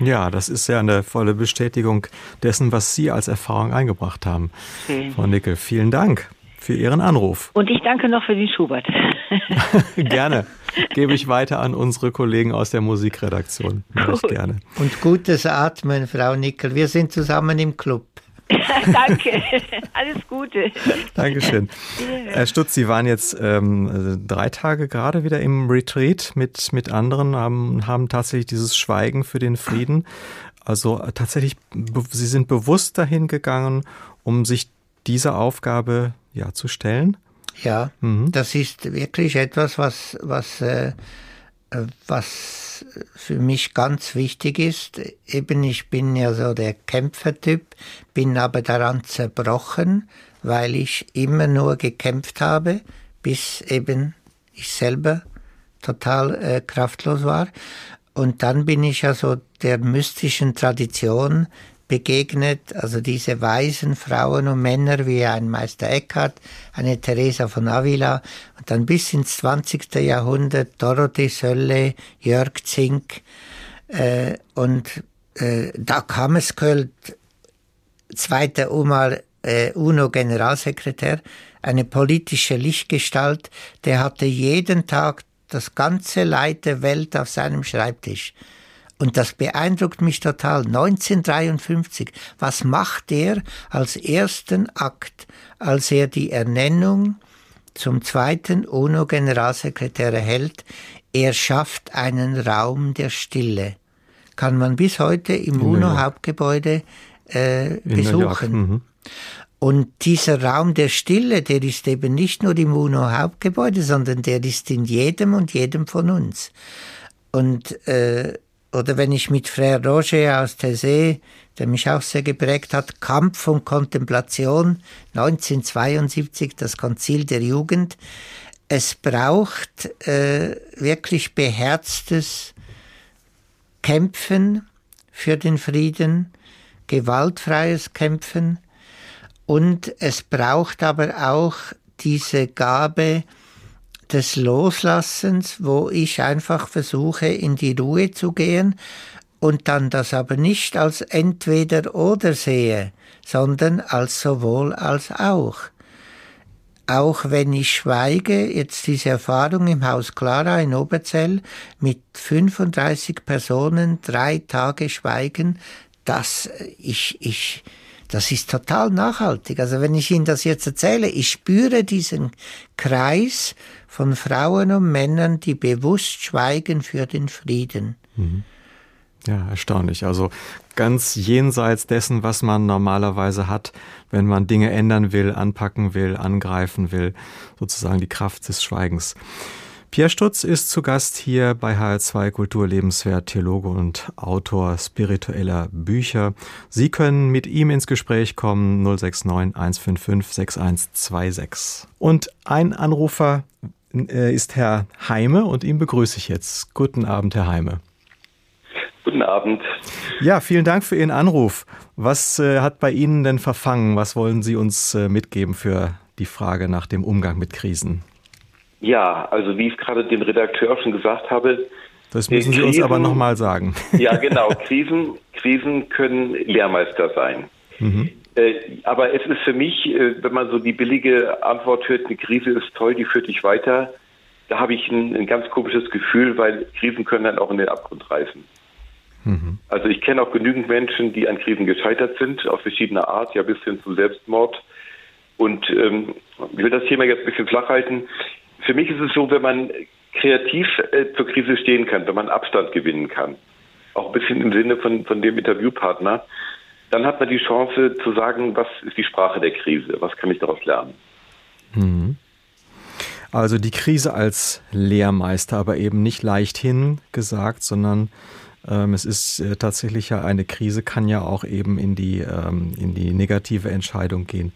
Speaker 2: Ja, das ist ja eine volle Bestätigung dessen, was Sie als Erfahrung eingebracht haben. Schön. Frau Nickel, vielen Dank für Ihren Anruf.
Speaker 7: Und ich danke noch für den Schubert.
Speaker 2: gerne. Gebe ich weiter an unsere Kollegen aus der Musikredaktion. Cool. gerne.
Speaker 3: Und gutes Atmen, Frau Nickel. Wir sind zusammen im Club.
Speaker 7: Danke, alles Gute.
Speaker 2: Dankeschön. Herr Stutz, Sie waren jetzt ähm, drei Tage gerade wieder im Retreat mit, mit anderen, haben, haben tatsächlich dieses Schweigen für den Frieden. Also tatsächlich, Sie sind bewusst dahin gegangen, um sich dieser Aufgabe ja, zu stellen?
Speaker 3: Ja, mhm. das ist wirklich etwas, was, was, äh, äh, was für mich ganz wichtig ist. Eben, ich bin ja so der Kämpfertyp, bin aber daran zerbrochen, weil ich immer nur gekämpft habe, bis eben ich selber total äh, kraftlos war. Und dann bin ich ja so der mystischen Tradition begegnet, also diese weisen Frauen und Männer wie ein Meister Eckhart, eine Teresa von Avila und dann bis ins 20. Jahrhundert Dorothee Sölle, Jörg Zink äh, und äh, Dag Hammarskjöld, zweiter äh, UNO-Generalsekretär, eine politische Lichtgestalt, der hatte jeden Tag das ganze Leid der Welt auf seinem Schreibtisch. Und das beeindruckt mich total. 1953, was macht er als ersten Akt, als er die Ernennung zum zweiten UNO-Generalsekretär erhält? Er schafft einen Raum der Stille. Kann man bis heute im UNO-Hauptgebäude äh, besuchen. Mhm. Und dieser Raum der Stille, der ist eben nicht nur im UNO-Hauptgebäude, sondern der ist in jedem und jedem von uns. Und äh, oder wenn ich mit Frère Roger aus Tessé, der mich auch sehr geprägt hat, Kampf und Kontemplation, 1972, das Konzil der Jugend. Es braucht äh, wirklich beherztes Kämpfen für den Frieden, gewaltfreies Kämpfen und es braucht aber auch diese Gabe, des Loslassens, wo ich einfach versuche, in die Ruhe zu gehen und dann das aber nicht als entweder oder sehe, sondern als sowohl als auch. Auch wenn ich schweige, jetzt diese Erfahrung im Haus Clara in Oberzell mit 35 Personen, drei Tage schweigen, dass ich, ich, das ist total nachhaltig. Also wenn ich Ihnen das jetzt erzähle, ich spüre diesen Kreis von Frauen und Männern, die bewusst schweigen für den Frieden. Mhm.
Speaker 2: Ja, erstaunlich. Also ganz jenseits dessen, was man normalerweise hat, wenn man Dinge ändern will, anpacken will, angreifen will, sozusagen die Kraft des Schweigens. Pierre Stutz ist zu Gast hier bei HR2 Kultur Lebenswert, Theologe und Autor spiritueller Bücher. Sie können mit ihm ins Gespräch kommen 069 155 6126. Und ein Anrufer ist Herr Heime und ihn begrüße ich jetzt. Guten Abend, Herr Heime.
Speaker 8: Guten Abend.
Speaker 2: Ja, vielen Dank für Ihren Anruf. Was äh, hat bei Ihnen denn verfangen? Was wollen Sie uns äh, mitgeben für die Frage nach dem Umgang mit Krisen?
Speaker 8: Ja, also wie ich gerade dem Redakteur schon gesagt habe.
Speaker 2: Das müssen Sie Krisen, uns aber nochmal sagen.
Speaker 8: Ja, genau. Krisen, Krisen können Lehrmeister sein. Mhm. Äh, aber es ist für mich, äh, wenn man so die billige Antwort hört, eine Krise ist toll, die führt dich weiter, da habe ich ein, ein ganz komisches Gefühl, weil Krisen können dann auch in den Abgrund reißen. Mhm. Also ich kenne auch genügend Menschen, die an Krisen gescheitert sind, auf verschiedene Art, ja bis hin zum Selbstmord. Und ähm, ich will das Thema jetzt ein bisschen flach halten. Für mich ist es so, wenn man kreativ äh, zur Krise stehen kann, wenn man Abstand gewinnen kann, auch ein bisschen im Sinne von, von dem Interviewpartner, dann hat man die Chance zu sagen, was ist die Sprache der Krise, was kann ich daraus lernen.
Speaker 2: Mhm. Also die Krise als Lehrmeister, aber eben nicht leichthin gesagt, sondern ähm, es ist äh, tatsächlich ja eine Krise, kann ja auch eben in die, ähm, in die negative Entscheidung gehen.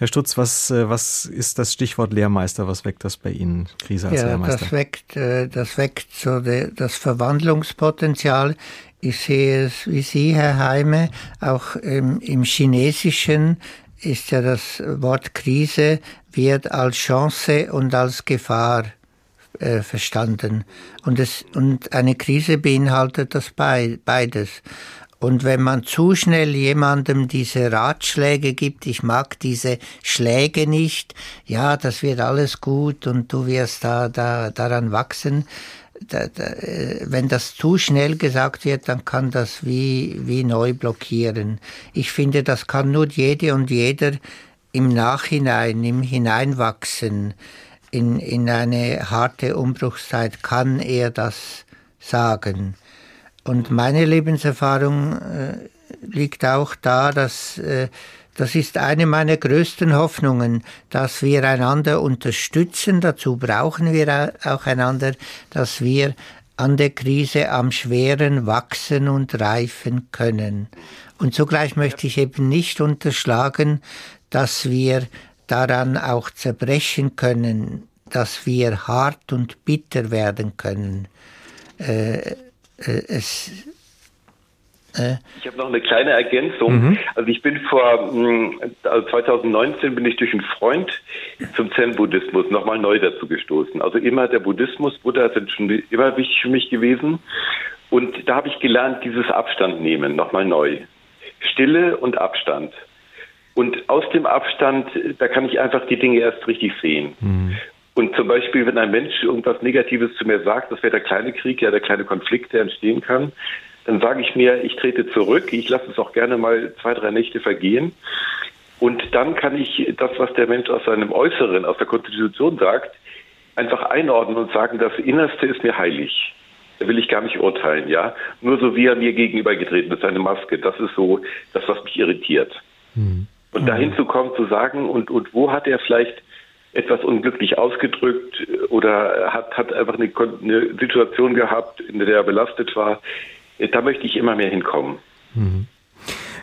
Speaker 2: Herr Stutz, was, äh, was ist das Stichwort Lehrmeister? Was weckt das bei Ihnen, Krise als
Speaker 3: ja,
Speaker 2: Lehrmeister?
Speaker 3: Das weckt, äh, das weckt so das Verwandlungspotenzial ich sehe es wie Sie, Herr Heime, auch im, im Chinesischen ist ja das Wort Krise wird als Chance und als Gefahr äh, verstanden. Und, es, und eine Krise beinhaltet das beides. Und wenn man zu schnell jemandem diese Ratschläge gibt, ich mag diese Schläge nicht, ja, das wird alles gut und du wirst da, da daran wachsen, da, da, äh, wenn das zu schnell gesagt wird, dann kann das wie, wie neu blockieren. Ich finde, das kann nur jede und jeder im Nachhinein, im Hineinwachsen, in, in eine harte Umbruchszeit, kann er das sagen. Und meine Lebenserfahrung äh, liegt auch da, dass äh, das ist eine meiner größten Hoffnungen, dass wir einander unterstützen. Dazu brauchen wir auch einander, dass wir an der Krise am Schweren wachsen und reifen können. Und zugleich möchte ich eben nicht unterschlagen, dass wir daran auch zerbrechen können, dass wir hart und bitter werden können. Äh, es,
Speaker 8: äh. Ich habe noch eine kleine Ergänzung. Mhm. Also ich bin vor hm, also 2019 bin ich durch einen Freund zum Zen-Buddhismus nochmal neu dazu gestoßen. Also immer der Buddhismus, Buddha sind schon immer wichtig für mich gewesen. Und da habe ich gelernt, dieses Abstand nehmen, nochmal neu. Stille und Abstand. Und aus dem Abstand, da kann ich einfach die Dinge erst richtig sehen. Mhm. Und zum Beispiel, wenn ein Mensch irgendwas Negatives zu mir sagt, das wäre der kleine Krieg, ja der kleine Konflikt, der entstehen kann, dann sage ich mir, ich trete zurück, ich lasse es auch gerne mal zwei, drei Nächte vergehen. Und dann kann ich das, was der Mensch aus seinem Äußeren, aus der Konstitution sagt, einfach einordnen und sagen, das Innerste ist mir heilig. Da will ich gar nicht urteilen, ja. Nur so wie er mir gegenübergetreten ist, seine Maske, das ist so das, was mich irritiert. Mhm. Und dahin zu kommen, zu sagen, und, und wo hat er vielleicht etwas unglücklich ausgedrückt oder hat, hat einfach eine, eine Situation gehabt, in der er belastet war, da möchte ich immer mehr hinkommen. Mhm.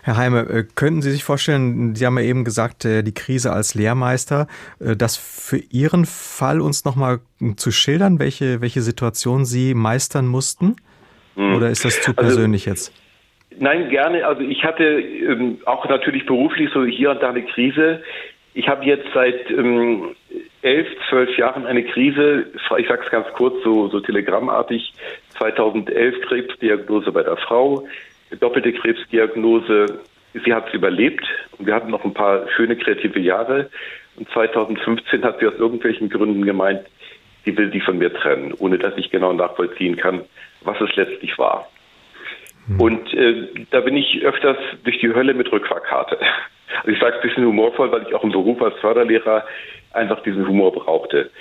Speaker 2: Herr Heime, äh, könnten Sie sich vorstellen, Sie haben ja eben gesagt, äh, die Krise als Lehrmeister, äh, das für Ihren Fall uns nochmal zu schildern, welche, welche Situation Sie meistern mussten? Mhm. Oder ist das zu also persönlich also, jetzt?
Speaker 8: Nein, gerne. Also ich hatte ähm, auch natürlich beruflich so hier und da eine Krise. Ich habe jetzt seit ähm, elf, zwölf Jahren eine Krise, ich sage es ganz kurz, so, so telegrammartig, 2011 Krebsdiagnose bei der Frau, doppelte Krebsdiagnose, sie hat es überlebt und wir hatten noch ein paar schöne kreative Jahre. Und 2015 hat sie aus irgendwelchen Gründen gemeint, sie will sich von mir trennen, ohne dass ich genau nachvollziehen kann, was es letztlich war. Hm. Und äh, da bin ich öfters durch die Hölle mit Rückfahrkarte. Also ich sage es ein bisschen humorvoll, weil ich auch im Beruf als Förderlehrer einfach diesen Humor brauchte.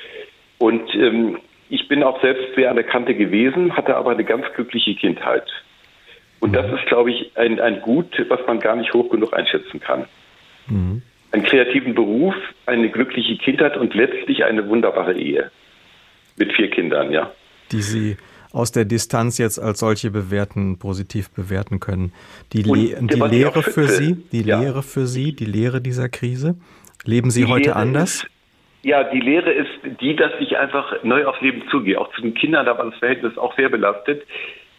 Speaker 8: Und ähm, ich bin auch selbst sehr an der Kante gewesen, hatte aber eine ganz glückliche Kindheit. Und das ist, glaube ich, ein, ein Gut, was man gar nicht hoch genug einschätzen kann. Mhm. Einen kreativen Beruf, eine glückliche Kindheit und letztlich eine wunderbare Ehe. Mit vier Kindern, ja.
Speaker 2: Die Sie aus der Distanz jetzt als solche bewerten, positiv bewerten können. Die, Le die Lehre für Sie, die ja. Lehre für Sie, die Lehre dieser Krise. Leben Sie die heute Lehre anders?
Speaker 8: Ist, ja, die Lehre ist die, dass ich einfach neu aufs Leben zugehe. Auch zu den Kindern, da war das Verhältnis auch sehr belastet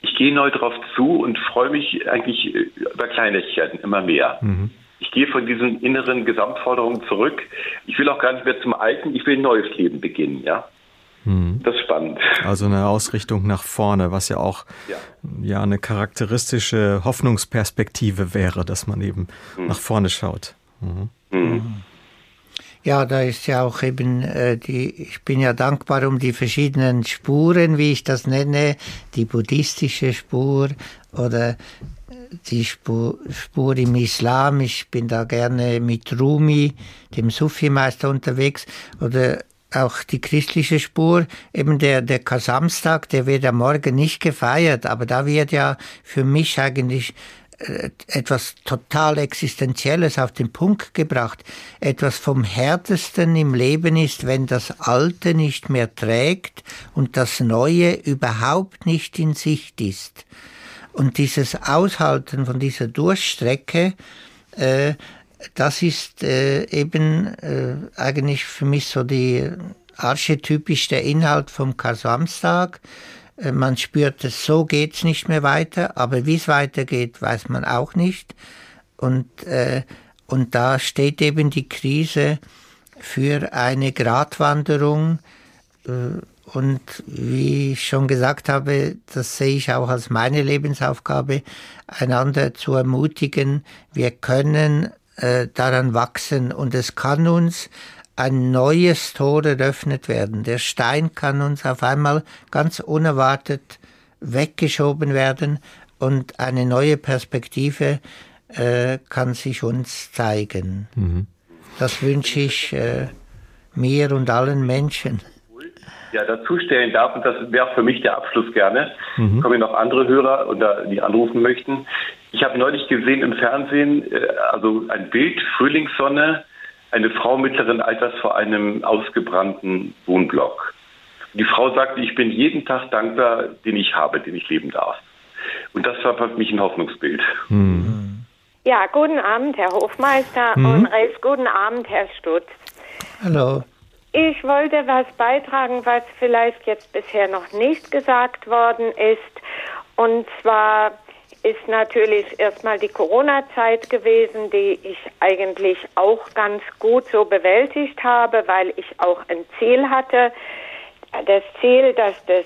Speaker 8: ich gehe neu drauf zu und freue mich eigentlich über Kleinigkeiten immer mehr. Mhm. Ich gehe von diesen inneren Gesamtforderungen zurück. Ich will auch gar nicht mehr zum Alten, ich will ein neues Leben beginnen, ja. Mhm. Das ist spannend.
Speaker 2: Also eine Ausrichtung nach vorne, was ja auch ja, ja eine charakteristische Hoffnungsperspektive wäre, dass man eben mhm. nach vorne schaut. Mhm. mhm.
Speaker 3: Ja, da ist ja auch eben äh, die, ich bin ja dankbar um die verschiedenen Spuren, wie ich das nenne, die buddhistische Spur oder die Spur, Spur im Islam. Ich bin da gerne mit Rumi, dem Sufi-Meister unterwegs oder auch die christliche Spur, eben der, der Kasamstag, der wird ja morgen nicht gefeiert, aber da wird ja für mich eigentlich äh, etwas total Existenzielles auf den Punkt gebracht. Etwas vom Härtesten im Leben ist, wenn das Alte nicht mehr trägt und das Neue überhaupt nicht in Sicht ist. Und dieses Aushalten von dieser Durchstrecke, äh, das ist äh, eben äh, eigentlich für mich so die archetypischste Inhalt vom Kar-Samstag. Äh, man spürt es, so geht's nicht mehr weiter, aber wie es weitergeht, weiß man auch nicht. Und, äh, und da steht eben die Krise für eine Gratwanderung. Äh, und wie ich schon gesagt habe, das sehe ich auch als meine Lebensaufgabe, einander zu ermutigen. Wir können äh, daran wachsen und es kann uns ein neues Tor eröffnet werden. Der Stein kann uns auf einmal ganz unerwartet weggeschoben werden und eine neue Perspektive äh, kann sich uns zeigen. Mhm. Das wünsche ich äh, mir und allen Menschen.
Speaker 8: Ja, dazu stellen darf, und das wäre für mich der Abschluss gerne, mhm. kommen noch andere Hörer, oder die anrufen möchten. Ich habe neulich gesehen im Fernsehen, äh, also ein Bild, Frühlingssonne, eine Frau mittleren Alters vor einem ausgebrannten Wohnblock. Die Frau sagte, ich bin jeden Tag dankbar, den ich habe, den ich leben darf. Und das war für mich ein Hoffnungsbild.
Speaker 9: Hm. Ja, guten Abend, Herr Hofmeister hm. und recht guten Abend, Herr Stutz.
Speaker 3: Hallo.
Speaker 9: Ich wollte was beitragen, was vielleicht jetzt bisher noch nicht gesagt worden ist. Und zwar ist natürlich erstmal die Corona-Zeit gewesen, die ich eigentlich auch ganz gut so bewältigt habe, weil ich auch ein Ziel hatte. Das Ziel, dass das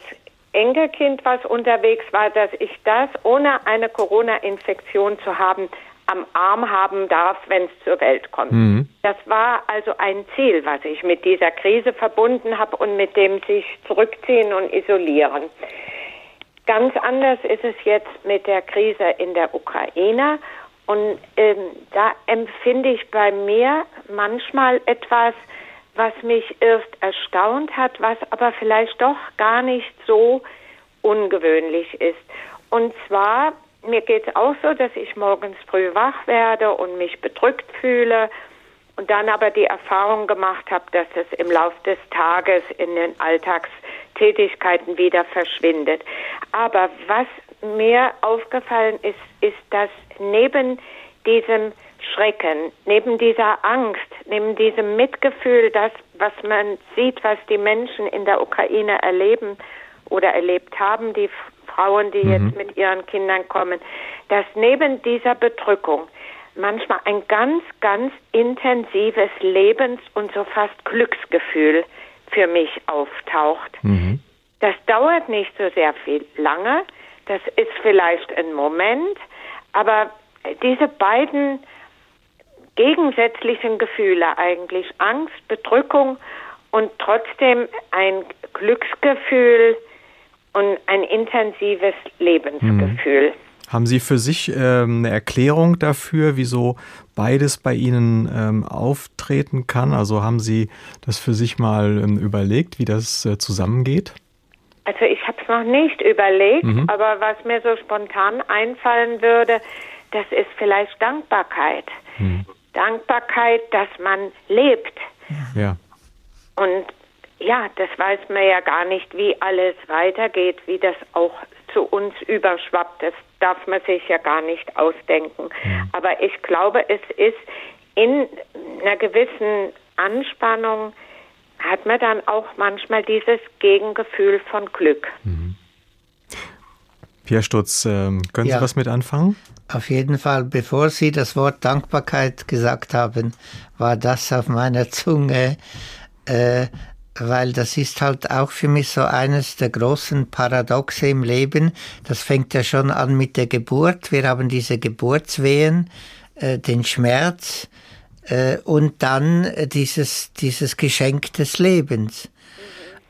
Speaker 9: Enkelkind, was unterwegs war, dass ich das ohne eine Corona-Infektion zu haben am Arm haben darf, wenn es zur Welt kommt. Mhm. Das war also ein Ziel, was ich mit dieser Krise verbunden habe und mit dem sich zurückziehen und isolieren. Ganz anders ist es jetzt mit der Krise in der Ukraine. Und ähm, da empfinde ich bei mir manchmal etwas, was mich erst erstaunt hat, was aber vielleicht doch gar nicht so ungewöhnlich ist. Und zwar mir geht es auch so, dass ich morgens früh wach werde und mich bedrückt fühle und dann aber die Erfahrung gemacht habe, dass es im Laufe des Tages in den Alltagstätigkeiten wieder verschwindet. Aber was mir aufgefallen ist, ist, dass neben diesem Schrecken, neben dieser Angst, neben diesem Mitgefühl, das, was man sieht, was die Menschen in der Ukraine erleben oder erlebt haben, die Frauen, die mhm. jetzt mit ihren Kindern kommen, dass neben dieser Bedrückung manchmal ein ganz, ganz intensives Lebens- und so fast Glücksgefühl für mich auftaucht. Mhm. Das dauert nicht so sehr viel lange, das ist vielleicht ein Moment, aber diese beiden gegensätzlichen Gefühle eigentlich, Angst, Bedrückung und trotzdem ein Glücksgefühl, und ein intensives Lebensgefühl. Mhm.
Speaker 2: Haben Sie für sich ähm, eine Erklärung dafür, wieso beides bei Ihnen ähm, auftreten kann? Also haben Sie das für sich mal ähm, überlegt, wie das äh, zusammengeht?
Speaker 9: Also ich habe es noch nicht überlegt, mhm. aber was mir so spontan einfallen würde, das ist vielleicht Dankbarkeit. Mhm. Dankbarkeit, dass man lebt.
Speaker 2: Ja.
Speaker 9: Und ja, das weiß man ja gar nicht, wie alles weitergeht, wie das auch zu uns überschwappt. Das darf man sich ja gar nicht ausdenken. Aber ich glaube, es ist in einer gewissen Anspannung hat man dann auch manchmal dieses Gegengefühl von Glück. Mhm.
Speaker 2: Pierre Stutz, ähm, können ja, Sie was mit anfangen?
Speaker 3: Auf jeden Fall, bevor Sie das Wort Dankbarkeit gesagt haben, war das auf meiner Zunge. Äh, weil das ist halt auch für mich so eines der großen Paradoxe im Leben. Das fängt ja schon an mit der Geburt. Wir haben diese Geburtswehen, äh, den Schmerz äh, und dann dieses, dieses Geschenk des Lebens.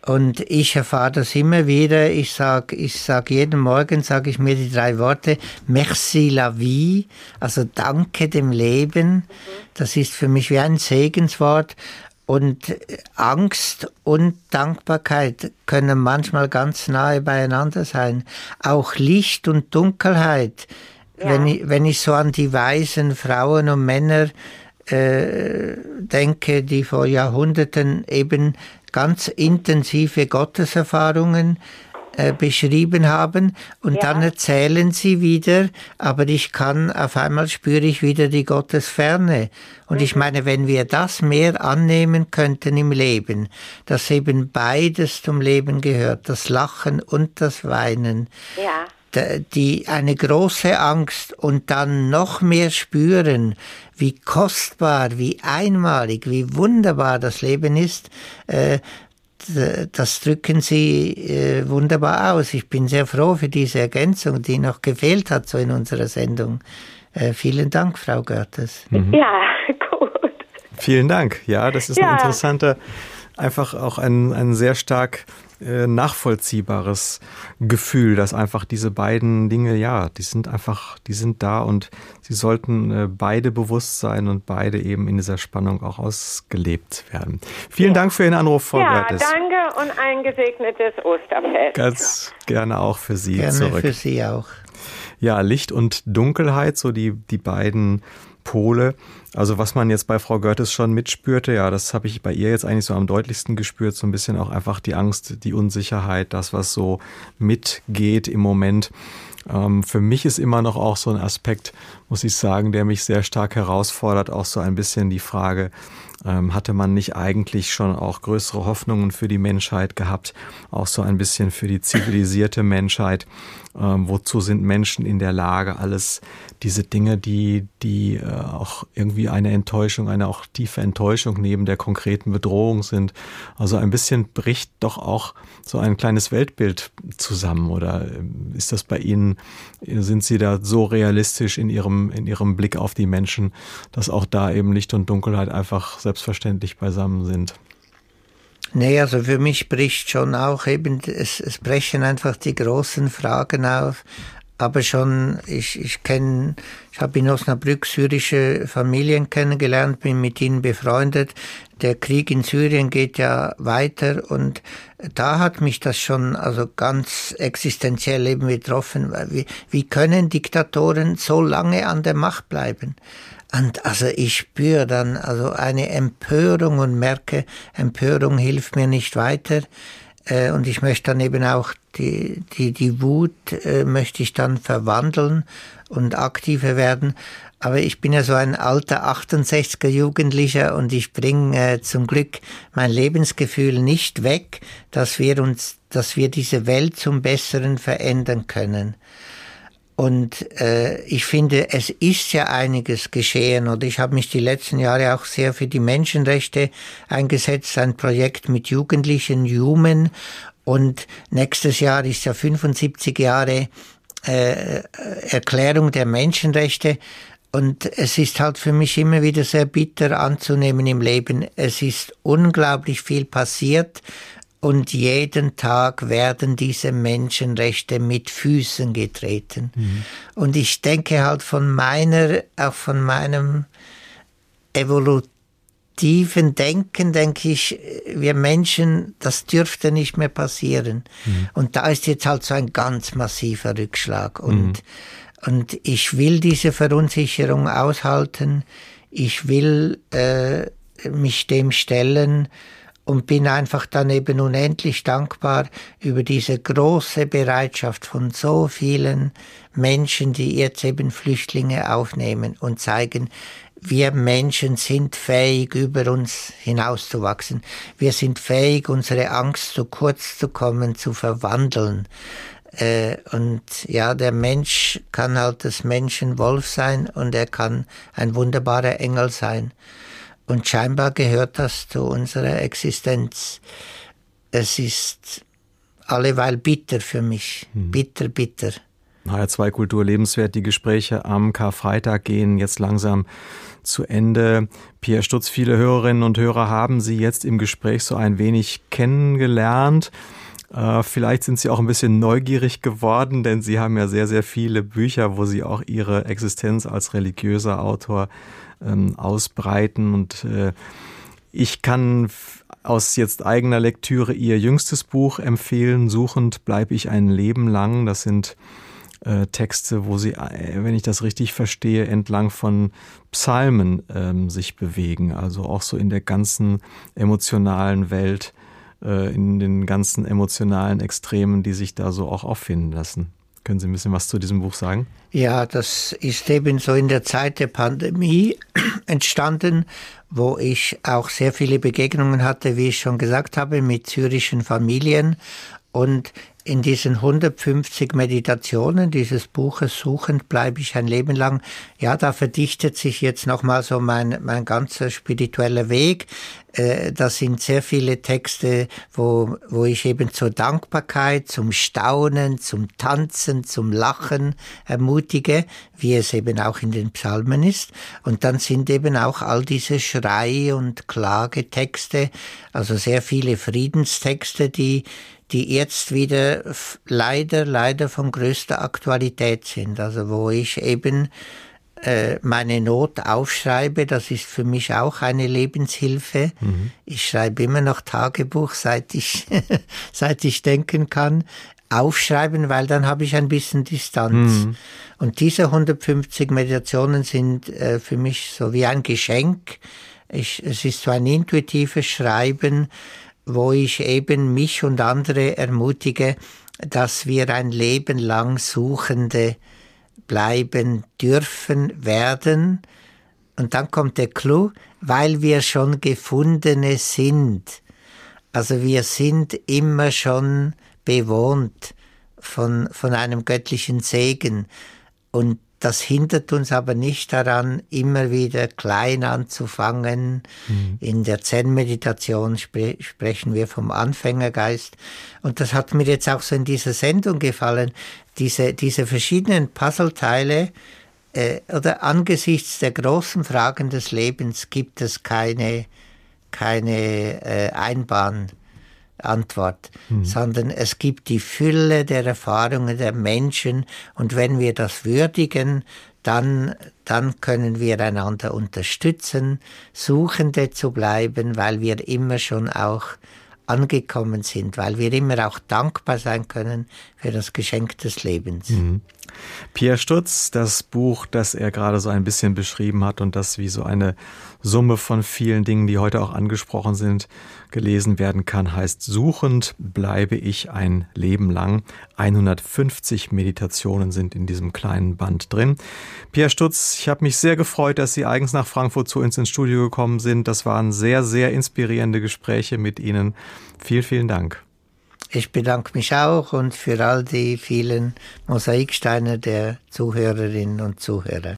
Speaker 3: Und ich erfahre das immer wieder. Ich sage ich sag jeden Morgen, sage ich mir die drei Worte, merci la vie, also danke dem Leben. Das ist für mich wie ein Segenswort. Und Angst und Dankbarkeit können manchmal ganz nahe beieinander sein. Auch Licht und Dunkelheit. Ja. Wenn, ich, wenn ich so an die weisen Frauen und Männer äh, denke, die vor Jahrhunderten eben ganz intensive Gotteserfahrungen äh, beschrieben haben und ja. dann erzählen sie wieder, aber ich kann, auf einmal spüre ich wieder die Gottesferne. Und mhm. ich meine, wenn wir das mehr annehmen könnten im Leben, dass eben beides zum Leben gehört, das Lachen und das Weinen, ja die eine große Angst und dann noch mehr spüren, wie kostbar, wie einmalig, wie wunderbar das Leben ist, äh, das drücken Sie äh, wunderbar aus. Ich bin sehr froh für diese Ergänzung, die noch gefehlt hat so in unserer Sendung. Äh, vielen Dank, Frau Görtes.
Speaker 9: Mhm. Ja, gut.
Speaker 2: Vielen Dank. Ja, das ist ja. ein interessanter, einfach auch ein, ein sehr stark äh, nachvollziehbares Gefühl, dass einfach diese beiden Dinge, ja, die sind einfach, die sind da und sie sollten äh, beide bewusst sein und beide eben in dieser Spannung auch ausgelebt werden. Vielen ja. Dank für Ihren Anruf, Frau Ja,
Speaker 9: Gertes. danke und ein gesegnetes Osterfest.
Speaker 2: Ganz gerne auch für Sie
Speaker 3: gerne
Speaker 2: zurück.
Speaker 3: für Sie auch.
Speaker 2: Ja, Licht und Dunkelheit, so die, die beiden Pole. Also was man jetzt bei Frau Görtes schon mitspürte, ja, das habe ich bei ihr jetzt eigentlich so am deutlichsten gespürt, so ein bisschen auch einfach die Angst, die Unsicherheit, das, was so mitgeht im Moment. Ähm, für mich ist immer noch auch so ein Aspekt, muss ich sagen, der mich sehr stark herausfordert, auch so ein bisschen die Frage, ähm, hatte man nicht eigentlich schon auch größere Hoffnungen für die Menschheit gehabt, auch so ein bisschen für die zivilisierte Menschheit? Wozu sind Menschen in der Lage, alles diese Dinge, die, die äh, auch irgendwie wie eine Enttäuschung, eine auch tiefe Enttäuschung neben der konkreten Bedrohung sind. Also ein bisschen bricht doch auch so ein kleines Weltbild zusammen. Oder ähm, ist das bei Ihnen, sind Sie da so realistisch in Ihrem, in Ihrem Blick auf die Menschen, dass auch da eben Licht und Dunkelheit einfach selbstverständlich beisammen sind?
Speaker 3: Nee, also für mich bricht schon auch eben, es, es brechen einfach die großen Fragen auf. Aber schon, ich, ich kenne, ich habe in Osnabrück syrische Familien kennengelernt, bin mit ihnen befreundet. Der Krieg in Syrien geht ja weiter und da hat mich das schon also ganz existenziell eben betroffen. Wie, wie können Diktatoren so lange an der Macht bleiben? Und also ich spüre dann also eine Empörung und merke, Empörung hilft mir nicht weiter. Äh, und ich möchte dann eben auch die, die, die Wut äh, möchte ich dann verwandeln und aktiver werden. Aber ich bin ja so ein alter 68er Jugendlicher und ich bringe äh, zum Glück mein Lebensgefühl nicht weg, dass wir uns, dass wir diese Welt zum Besseren verändern können. Und äh, ich finde, es ist ja einiges geschehen und ich habe mich die letzten Jahre auch sehr für die Menschenrechte eingesetzt, ein Projekt mit Jugendlichen, Human. Und nächstes Jahr ist ja 75 Jahre äh, Erklärung der Menschenrechte. Und es ist halt für mich immer wieder sehr bitter anzunehmen im Leben. Es ist unglaublich viel passiert und jeden Tag werden diese Menschenrechte mit Füßen getreten. Mhm. Und ich denke halt von meiner, auch von meinem evolutiven Denken, denke ich, wir Menschen, das dürfte nicht mehr passieren. Mhm. Und da ist jetzt halt so ein ganz massiver Rückschlag. Und, mhm. und ich will diese Verunsicherung aushalten. Ich will äh, mich dem stellen und bin einfach dann eben unendlich dankbar über diese große Bereitschaft von so vielen Menschen, die jetzt eben Flüchtlinge aufnehmen und zeigen, wir Menschen sind fähig, über uns hinauszuwachsen. Wir sind fähig, unsere Angst zu kurz zu kommen, zu verwandeln. Äh, und ja, der Mensch kann halt das Menschenwolf sein und er kann ein wunderbarer Engel sein. Und scheinbar gehört das zu unserer Existenz. Es ist alleweil bitter für mich. Hm. Bitter, bitter.
Speaker 2: HR2 Kultur lebenswert. Die Gespräche am Karfreitag gehen jetzt langsam zu Ende. Pierre Stutz, viele Hörerinnen und Hörer haben Sie jetzt im Gespräch so ein wenig kennengelernt. Äh, vielleicht sind Sie auch ein bisschen neugierig geworden, denn Sie haben ja sehr, sehr viele Bücher, wo Sie auch Ihre Existenz als religiöser Autor ähm, ausbreiten. Und äh, ich kann aus jetzt eigener Lektüre ihr jüngstes Buch empfehlen, Suchend bleibe ich ein Leben lang. Das sind äh, Texte, wo sie, äh, wenn ich das richtig verstehe, entlang von Psalmen ähm, sich bewegen. Also auch so in der ganzen emotionalen Welt, äh, in den ganzen emotionalen Extremen, die sich da so auch auffinden lassen. Können Sie ein bisschen was zu diesem Buch sagen?
Speaker 3: Ja, das ist eben so in der Zeit der Pandemie entstanden, wo ich auch sehr viele Begegnungen hatte, wie ich schon gesagt habe, mit syrischen Familien. Und in diesen 150 Meditationen dieses Buches Suchend bleibe ich ein Leben lang, ja, da verdichtet sich jetzt nochmal so mein, mein ganzer spiritueller Weg. Äh, das sind sehr viele Texte, wo, wo ich eben zur Dankbarkeit, zum Staunen, zum Tanzen, zum Lachen ermutige, wie es eben auch in den Psalmen ist. Und dann sind eben auch all diese Schrei- und Klagetexte, also sehr viele Friedenstexte, die, die jetzt wieder leider, leider von größter Aktualität sind. Also wo ich eben äh, meine Not aufschreibe, das ist für mich auch eine Lebenshilfe. Mhm. Ich schreibe immer noch Tagebuch, seit ich, seit ich denken kann. Aufschreiben, weil dann habe ich ein bisschen Distanz. Mhm. Und diese 150 Meditationen sind äh, für mich so wie ein Geschenk. Ich, es ist so ein intuitives Schreiben, wo ich eben mich und andere ermutige, dass wir ein Leben lang Suchende bleiben dürfen, werden. Und dann kommt der Clou, weil wir schon Gefundene sind. Also wir sind immer schon bewohnt von, von einem göttlichen Segen. Und das hindert uns aber nicht daran, immer wieder klein anzufangen. Mhm. In der Zen-Meditation spre sprechen wir vom Anfängergeist. Und das hat mir jetzt auch so in dieser Sendung gefallen, diese, diese verschiedenen Puzzleteile, äh, oder angesichts der großen Fragen des Lebens gibt es keine, keine äh, Einbahn. Antwort, mhm. sondern es gibt die Fülle der Erfahrungen der Menschen und wenn wir das würdigen, dann, dann können wir einander unterstützen, Suchende zu bleiben, weil wir immer schon auch angekommen sind, weil wir immer auch dankbar sein können für das Geschenk des Lebens. Mhm.
Speaker 2: Pierre Stutz, das Buch, das er gerade so ein bisschen beschrieben hat und das wie so eine Summe von vielen Dingen, die heute auch angesprochen sind, gelesen werden kann, heißt Suchend bleibe ich ein Leben lang. 150 Meditationen sind in diesem kleinen Band drin. Pierre Stutz, ich habe mich sehr gefreut, dass Sie eigens nach Frankfurt zu uns ins Studio gekommen sind. Das waren sehr, sehr inspirierende Gespräche mit Ihnen. Vielen, vielen Dank.
Speaker 3: Ich bedanke mich auch und für all die vielen Mosaiksteine der Zuhörerinnen und Zuhörer.